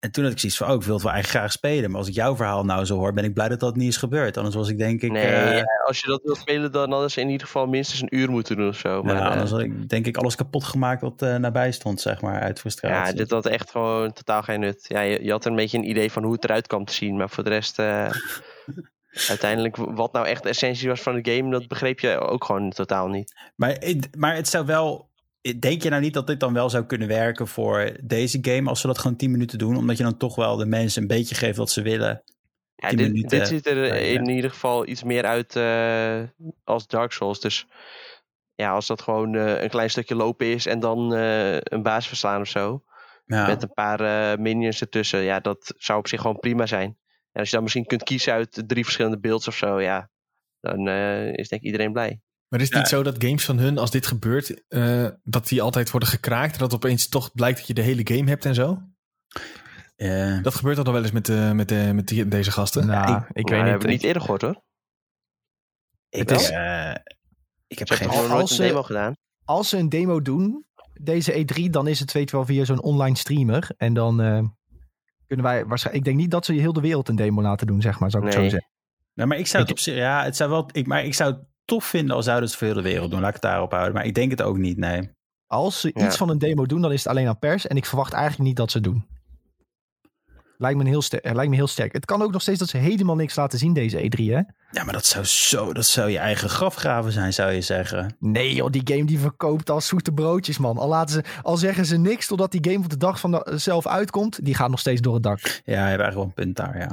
En toen had ik zoiets van, oh, ik wil het wel eigenlijk graag spelen. Maar als ik jouw verhaal nou zo hoor, ben ik blij dat dat niet is gebeurd. Anders was ik denk ik... Nee, eh, als je dat wil spelen, dan hadden ze in ieder geval minstens een uur moeten doen of zo. Maar, nou, eh, anders had ik denk ik alles kapot gemaakt wat eh, nabij stond, zeg maar, uit frustratie. Ja, dit had echt gewoon totaal geen nut. Ja, je, je had een beetje een idee van hoe het eruit kwam te zien. Maar voor de rest, uiteindelijk, wat nou echt de essentie was van de game, dat begreep je ook gewoon totaal niet. Maar, maar het zou wel... Denk je nou niet dat dit dan wel zou kunnen werken voor deze game... als ze dat gewoon 10 minuten doen? Omdat je dan toch wel de mensen een beetje geeft wat ze willen. Ja, 10 dit, minuten, dit ziet er ja. in ieder geval iets meer uit eh, als Dark Souls. Dus ja, als dat gewoon eh, een klein stukje lopen is en dan eh, een baas verslaan of zo. Ja. Met een paar eh, minions ertussen. Ja, dat zou op zich gewoon prima zijn. En als je dan misschien kunt kiezen uit drie verschillende beelds of zo, ja, dan eh, is denk ik iedereen blij. Maar is het Ja. niet zo dat games van hun, als dit gebeurt, eh, dat die altijd worden gekraakt? Dat opeens toch blijkt dat je de hele game hebt en zo? Eh, Dat gebeurt dan wel eens met, de, met, de, met die- deze gasten. Nou, ik- ik, weet niet. heb ik niet eerder gehoord hoor. ik, Het is- eh, ik heb geen... als een ze- demo gedaan. Als ze een demo doen, deze E3, dan is het weet je wel via zo'n online streamer. En dan eh, kunnen wij waarschijnlijk... Ik denk niet dat ze heel de wereld een demo laten doen, zeg maar, zou ik het Nee. zo zeggen. Nou, maar ik zou het op zich... Ja, het zou wel... Ik, maar ik zou het tof vinden als zouden ze het voor heel de wereld doen. Laat ik het daarop houden. Maar ik denk het ook niet, nee. Als ze Ja. iets van een demo doen, dan is het alleen aan pers. En ik verwacht eigenlijk niet dat ze het doen. Lijkt me, heel ster- lijkt me heel sterk. Het kan ook nog steeds dat ze helemaal niks laten zien deze E3, hè? Ja, maar dat zou zo... Dat zou je eigen grafgraven zijn, zou je zeggen. Nee joh, die game die verkoopt als zoete broodjes, man. Al, laten ze, al zeggen ze niks totdat die game op de dag van de- zelf uitkomt, die gaat nog steeds door het dak. Ja, je hebt eigenlijk wel een punt daar, ja.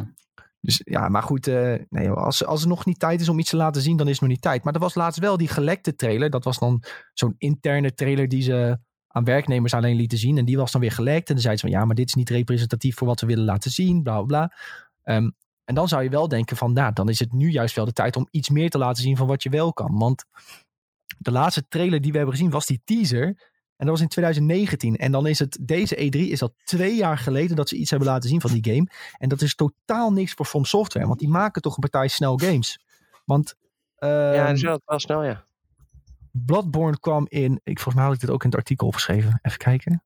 Dus ja, maar goed, eh, nee, als, als er nog niet tijd is om iets te laten zien, dan is het nog niet tijd. Maar er was laatst wel die gelekte trailer. Dat was dan zo'n interne trailer die ze aan werknemers alleen lieten zien. En die was dan weer gelekt. En dan zeiden ze van ja, maar dit is niet representatief voor wat we willen laten zien, bla bla bla. Ehm, en dan zou je wel denken van, nou, dan is het nu juist wel de tijd om iets meer te laten zien van wat je wel kan. Want de laatste trailer die we hebben gezien was die teaser. En dat was in 2019. En dan is het, deze E3 is al twee jaar geleden dat ze iets hebben laten zien van die game. En dat is totaal niks voor From Software. Want die maken toch een partij snel games. Want ja, ehm, dat is wel, snel, ja. Bloodborne kwam in... Ik, volgens mij had ik dit ook in het artikel opgeschreven. Even kijken.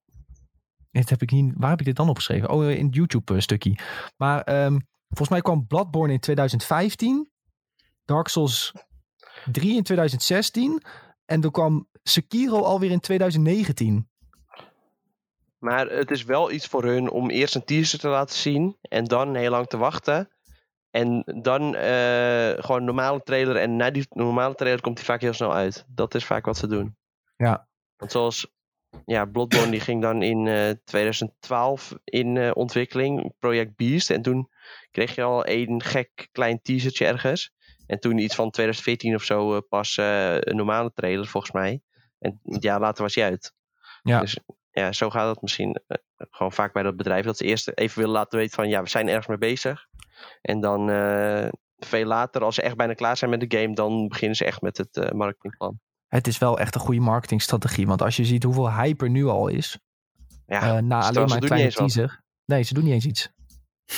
Dit heb ik niet, waar heb ik dit dan opgeschreven? Oh, in het YouTube-stukje. Maar ehm, volgens mij kwam Bloodborne in 2015. Dark Souls 3 in 2016. En toen kwam Sekiro alweer in 2019. Maar het is wel iets voor hun om eerst een teaser te laten zien en dan heel lang te wachten. En dan eh, gewoon een normale trailer. En na die normale trailer komt hij vaak heel snel uit. Dat is vaak wat ze doen. Ja. Want zoals ja, Bloodborne die ging dan in eh, 2012 in eh, ontwikkeling. Project Beast. En toen kreeg je al een gek klein teasertje ergens. En toen iets van 2014 of zo eh, pas eh, een normale trailer volgens mij. En een jaar later was hij uit. Ja. Dus ja, zo gaat het misschien eh, gewoon vaak bij dat bedrijf. Dat ze eerst even willen laten weten van ja, we zijn ergens mee bezig. En dan veel later, als ze echt bijna klaar zijn met de game, dan beginnen ze echt met het marketingplan. Het is wel echt een goede marketingstrategie. Want als je ziet hoeveel hype er nu al is. Ja, na alleen maar een kleine teaser. Nee, ze doen niet eens iets.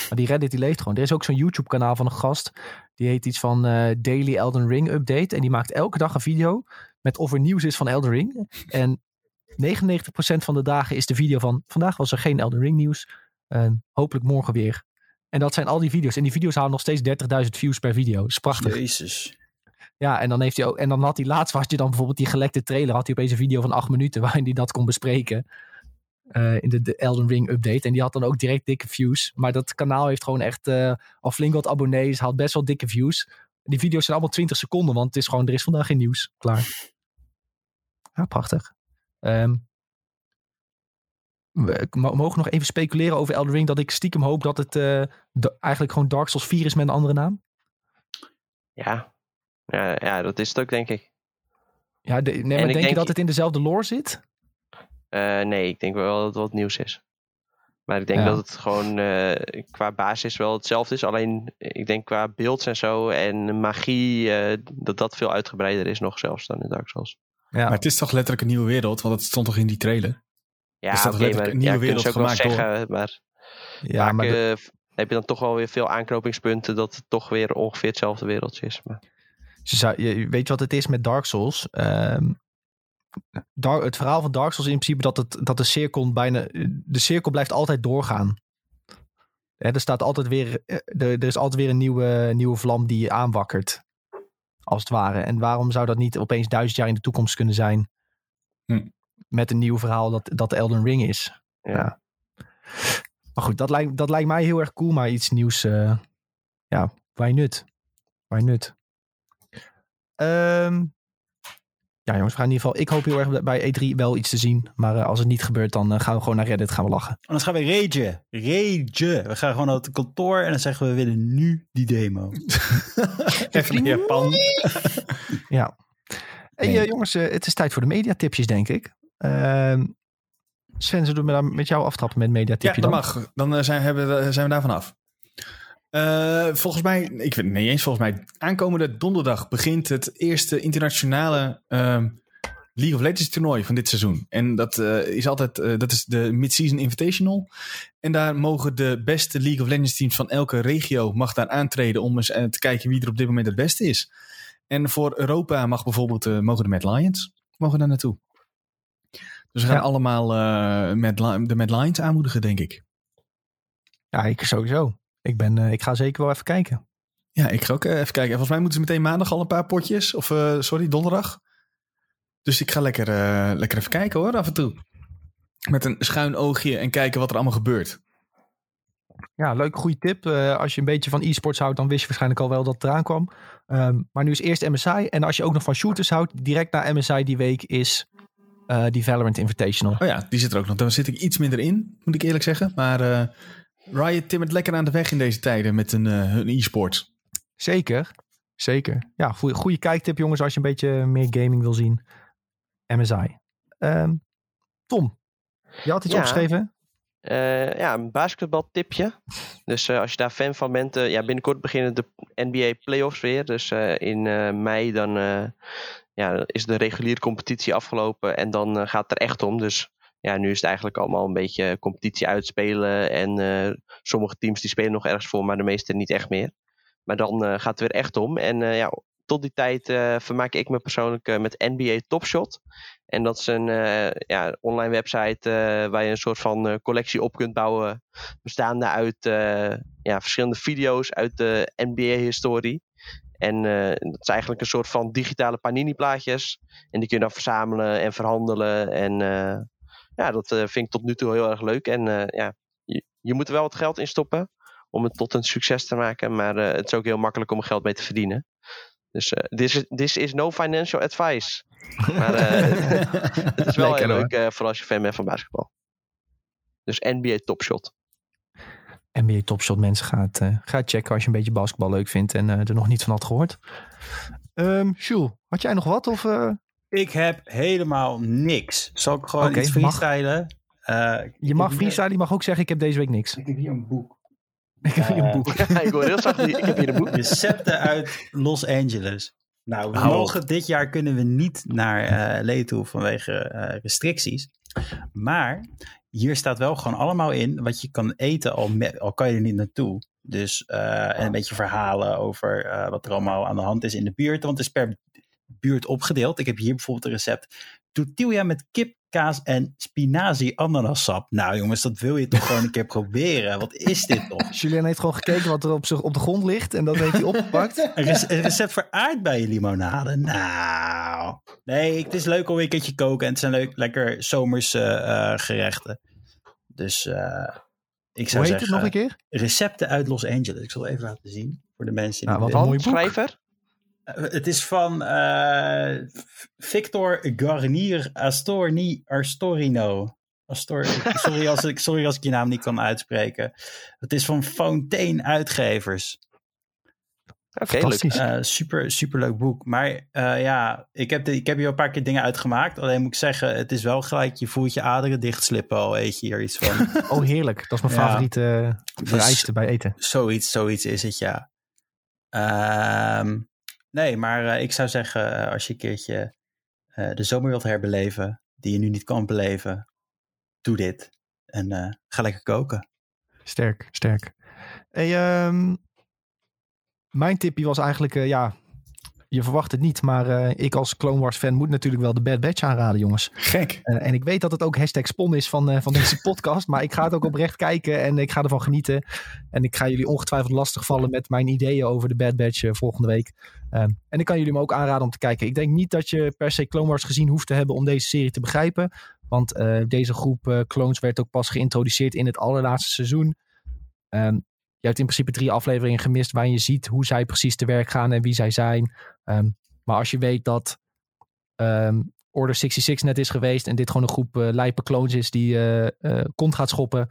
Maar die Reddit die leeft gewoon. Er is ook zo'n YouTube kanaal van een gast. Die heet iets van eh, Daily Elden Ring Update. En die maakt elke dag een video met of er nieuws is van Elden Ring. En van de dagen is de video van vandaag was er geen Elden Ring nieuws. Ehm, hopelijk morgen weer. En dat zijn al die video's. En die video's halen nog steeds 30.000 views per video. Dat is prachtig. Jezus. Ja, en dan heeft hij ook. En dan had hij laatst, had je dan bijvoorbeeld die gelekte trailer, had hij opeens een video van acht minuten waarin hij dat kon bespreken. Eh, in de, de Elden Ring update. En die had dan ook direct dikke views. Maar dat kanaal heeft gewoon echt eh, al flink wat abonnees, had best wel dikke views. Die video's zijn allemaal 20 seconden, want het is gewoon, er is vandaag geen nieuws. Klaar. Ja, prachtig. Ehm, we mo- mogen nog even speculeren over Elden Ring. Dat ik stiekem hoop dat het eh, eigenlijk gewoon Dark Souls 4 is met een andere naam. Ja. Ja, ja, dat is het ook, denk ik. Ja, de- nee, maar ik denk, je denk- dat het in dezelfde lore zit? Eh, nee, ik denk wel dat het wat nieuws is. Maar ik denk Ja. dat het gewoon eh, qua basis wel hetzelfde is. Alleen ik denk qua beelds en zo en magie, eh, dat dat veel uitgebreider is nog zelfs dan in Dark Souls. Ja, Maar het is toch letterlijk een nieuwe wereld, want het stond toch in die trailer? Ja, staat oké, letterlijk maar een nieuwe ja, ze ook wereld wel gemaakt zeggen, maar ja vaak maar de- heb je dan toch wel weer veel aanknopingspunten dat het toch weer ongeveer hetzelfde wereldje is. Maar, zou, je, weet je wat het is met Dark Souls? Ehm, Dar- het verhaal van Dark Souls is in principe dat, het, dat de cirkel bijna. De cirkel blijft altijd doorgaan. Hè, er staat altijd weer. eh, Er, er is altijd weer een nieuwe, nieuwe vlam die je aanwakkert. Als het ware. En waarom zou dat niet opeens duizend jaar in de toekomst kunnen zijn? Hm. Met een nieuw verhaal dat, dat Elden Ring is. ja. Ja. Maar goed, dat lijkt, dat lijkt mij heel erg cool. Maar iets nieuws. eh, ja, why nut? Why nut? Ehm, ja, jongens, we gaan in ieder geval. Ik hoop heel erg bij E3 wel iets te zien. Maar eh, als het niet gebeurt, dan eh, gaan we gewoon naar Reddit gaan we lachen. Anders gaan we ragen. Ragen. We gaan gewoon naar het kantoor en dan zeggen we, we willen nu die demo. Even naar Japan. Ja. Hey, Nee. eh, jongens, het is tijd voor de mediatipjes, denk ik. Ehm Sven, zullen we dan met jou aftrappen met Ja, mediatipje dat dan? mag. Dan zijn, hebben, we- zijn we daarvan af. Eh, volgens mij, ik weet het niet eens volgens mij, aankomende donderdag begint het eerste internationale ehm, League of Legends toernooi van dit seizoen. En dat eh, is altijd, eh, dat is de Mid-Season Invitational. En daar mogen de beste League of Legends teams van elke regio mag daar aantreden om eens te kijken wie er op dit moment het beste is. En voor Europa mag bijvoorbeeld, mogen de Mad Lions mogen daar naartoe. Dus we gaan Ja. allemaal de Mad Lions aanmoedigen, denk ik. Ja, ik sowieso. Ik, ben, eh, ik ga zeker wel even kijken. Ja, ik ga ook eh, even kijken. En volgens mij moeten ze meteen maandag al een paar potjes. Of eh, sorry, donderdag. Dus ik ga lekker, lekker even kijken hoor, af en toe. Met een schuin oogje en kijken wat er allemaal gebeurt. Ja, leuk, goede tip. Als je een beetje van e-sports houdt, dan wist je waarschijnlijk al wel dat het eraan kwam. Ehm, maar nu is eerst MSI. En als je ook nog van shooters houdt, direct na MSI die week is die Valorant Invitational. Oh ja, die zit er ook nog. Daar zit ik iets minder in, moet ik eerlijk zeggen. Maar Riot timmert lekker aan de weg in deze tijden met een, eh, hun e-sports. Zeker, zeker. Ja, goede, goede kijktip jongens als je een beetje meer gaming wil zien. MSI. Ehm, Tom, je had iets Ja. opgeschreven? Eh, ja, een basketbaltipje. Dus eh, als je daar fan van bent, ja, binnenkort beginnen de NBA playoffs weer. Dus eh, in eh, mei dan eh, ja, is de reguliere competitie afgelopen en dan gaat het er echt om. Dus ja, nu is het eigenlijk allemaal een beetje competitie uitspelen. En eh, sommige teams die spelen nog ergens voor, maar de meeste niet echt meer. Maar dan eh, gaat het weer echt om. En eh, ja, tot die tijd vermaak ik me persoonlijk met NBA Top Shot. En dat is een ja, online website waar je een soort van collectie op kunt bouwen. Bestaande uit ja, verschillende video's uit de NBA-historie. En dat is eigenlijk een soort van digitale panini-plaatjes. En die kun je dan verzamelen en verhandelen. En ja, dat eh, vind ik tot nu toe heel erg leuk. En eh, ja, je, je moet er wel wat geld in stoppen om het tot een succes te maken. Maar eh, het is ook heel makkelijk om er geld mee te verdienen. Dus eh, this, is, this is no financial advice. Maar eh, het is wel Lekker, heel leuk eh, voor als je fan bent van basketbal. Dus NBA Top Shot. NBA Topshot mensen gaat, eh ga checken als je een beetje basketbal leuk vindt en eh, er nog niet van had gehoord. Ehm Jules, had jij nog wat? Of, eh, Ik heb helemaal niks. Zal ik gewoon Oké, iets mag. freestylen? Eh, je mag freestyle, je mag ook zeggen ik heb deze week niks. Ik heb hier een boek. Ik heb hier een Eh, boek. ik hoor heel zacht, ik heb hier een boek. Recepten uit Los Angeles. Nou, we mogen dit jaar kunnen we niet naar eh Lee toe vanwege eh, restricties. Maar hier staat wel gewoon allemaal in wat je kan eten, al, met, al kan je er niet naartoe. Dus eh, en een beetje verhalen over eh, wat er allemaal aan de hand is in de buurt. Want het is per buurt opgedeeld. Ik heb hier bijvoorbeeld een recept. Tortilla met kip, kaas en spinazie ananassap. Nou jongens, dat wil je toch gewoon een keer proberen. Wat is dit toch? Julien heeft gewoon gekeken wat er op, zich, op de grond ligt en dat heeft hij opgepakt. Een, rec- een recept voor aardbeienlimonade. Nou. Nee, het is leuk om een keertje koken. En het zijn leuk, lekker zomerse eh, gerechten. Dus eh, ik zou Hoe heet het zeggen, nog een keer? recepten uit Los Angeles. Ik zal even laten zien voor de mensen die Nou, wat een mooi boek. Schrijver? Eh, Het is van eh, Victor Garnier Astorni Astorino. Astor, sorry, als ik, sorry als ik je naam niet kan uitspreken. Het is van Fontaine Uitgevers. Fantastisch. Eh, super, super leuk boek. Maar eh, ja, ik heb, de, ik heb hier een paar keer dingen uitgemaakt. Alleen moet ik zeggen, het is wel gelijk, je voelt je aderen dichtslippen al, eet je hier iets van. Oh, heerlijk. Dat is mijn Ja. favoriete uh, vereiste bij eten. zoiets, zoiets is het, ja. Ehm, nee, maar eh, ik zou zeggen, eh, als je een keertje eh, de zomer wilt herbeleven, die je nu niet kan beleven, doe dit. En ga lekker koken. Sterk, sterk. Ehm, mijn tipje was eigenlijk, ja, je verwacht het niet, maar eh, ik als Clone Wars fan moet natuurlijk wel de Bad Batch aanraden, jongens. Gek. En ik weet dat het ook hashtag spon is van, eh, van deze podcast, maar ik ga het ook oprecht kijken en ik ga ervan genieten. En ik ga jullie ongetwijfeld lastigvallen met mijn ideeën over de Bad Batch eh, volgende week. Ehm, en ik kan jullie hem ook aanraden om te kijken. Ik denk niet dat je per se Clone Wars gezien hoeft te hebben om deze serie te begrijpen. Want deze groep clones werd ook pas geïntroduceerd in het allerlaatste seizoen. Ehm, je hebt in principe drie afleveringen gemist waarin je ziet hoe zij precies te werk gaan en wie zij zijn. Ehm, maar als je weet dat ehm, Order 66 net is geweest en dit gewoon een groep eh lijpe clones is die eh, kont gaat schoppen.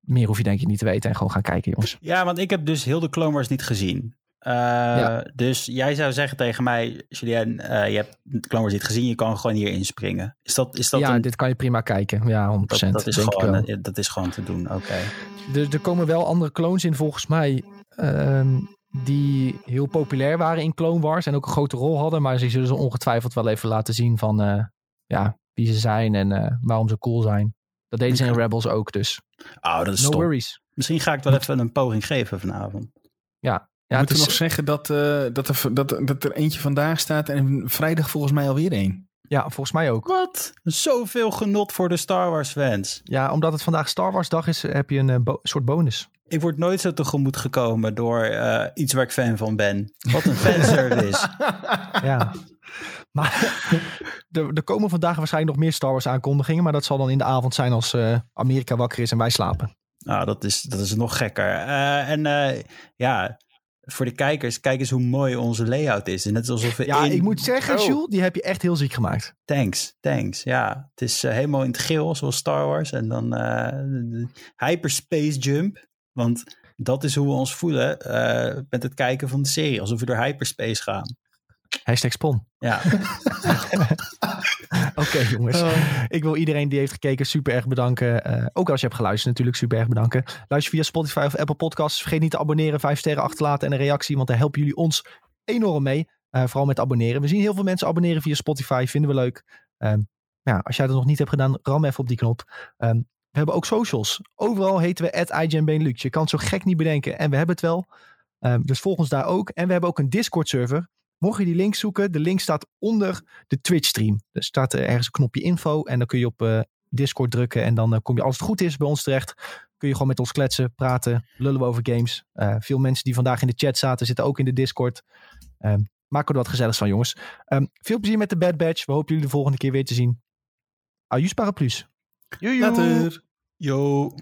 Meer hoef je denk ik niet te weten en gewoon gaan kijken jongens. Ja, want ik heb dus heel de Clone Wars niet gezien. Ja. Dus jij zou zeggen tegen mij, Julien, je hebt de Clone Wars niet gezien, je kan gewoon hier inspringen. Is dat, is dat ja, een, dit kan je prima kijken. Ja, 100%. dat, dat, is gewoon, dat is gewoon te doen, oké. Er, er komen wel andere clones in volgens mij. ehm, die heel populair waren in Clone Wars. En ook een grote rol hadden. Maar ze zullen ze ongetwijfeld wel even laten zien van eh, ja, wie ze zijn en eh, waarom ze cool zijn. Dat deden ze in Rebels ook. Dus Oh, dat is no top. worries. Misschien ga ik wel even een poging geven vanavond. Ja, het Moeten we is, nog zeggen dat, eh, dat, er, dat, dat er eentje vandaag staat en vrijdag volgens mij alweer één. ja, volgens mij ook. Wat? Zoveel genot voor de Star Wars fans. Ja, omdat het vandaag Star Wars dag is, heb je een bo- soort bonus. Ik word nooit zo tegemoet gekomen door eh, iets waar ik fan van ben. Wat een fanservice. Ja. Maar er, er komen vandaag waarschijnlijk nog meer Star Wars aankondigingen. Maar dat zal dan in de avond zijn als eh, Amerika wakker is en wij slapen. nou, dat is, dat is nog gekker. Eh, en ja, voor de kijkers, kijk eens hoe mooi onze layout is. Net alsof we Ja, in... ik moet zeggen, Oh. Jules, die heb je echt heel ziek gemaakt. Thanks, thanks. Ja, het is helemaal in het geel, zoals Star Wars. En dan de hyperspace jump. Want dat is hoe we ons voelen eh, met het kijken van de serie. Alsof we door hyperspace gaan. Hashtag spon. Ja, Oké jongens. Ik wil iedereen die heeft gekeken super erg bedanken. Eh, ook als je hebt geluisterd natuurlijk super erg bedanken. Luister via Spotify of Apple Podcasts. Vergeet niet te abonneren, vijf sterren achterlaten en een reactie. Want daar helpen jullie ons enorm mee. Eh, vooral met abonneren. We zien heel veel mensen abonneren via Spotify. Vinden we leuk. Ehm, ja, als jij dat nog niet hebt gedaan, ram even op die knop. Ehm, we hebben ook socials. Overal heten we @IGNBenelux. Je kan het zo gek niet bedenken. En we hebben het wel. Ehm, dus volg ons daar ook. En we hebben ook een Discord server. Mocht je die link zoeken, de link staat onder de Twitch stream. Er staat er ergens een knopje info en dan kun je op eh, Discord drukken en dan eh, kom je als het goed is bij ons terecht. Kun je gewoon met ons kletsen, praten, lullen we over games. Eh, veel mensen die vandaag in de chat zaten zitten ook in de Discord. Ehm maak er wat gezelligs van jongens. Ehm, veel plezier met de Bad Batch. We hopen jullie de volgende keer weer te zien. Ajus Paraplus. Joejoe. Later. yo.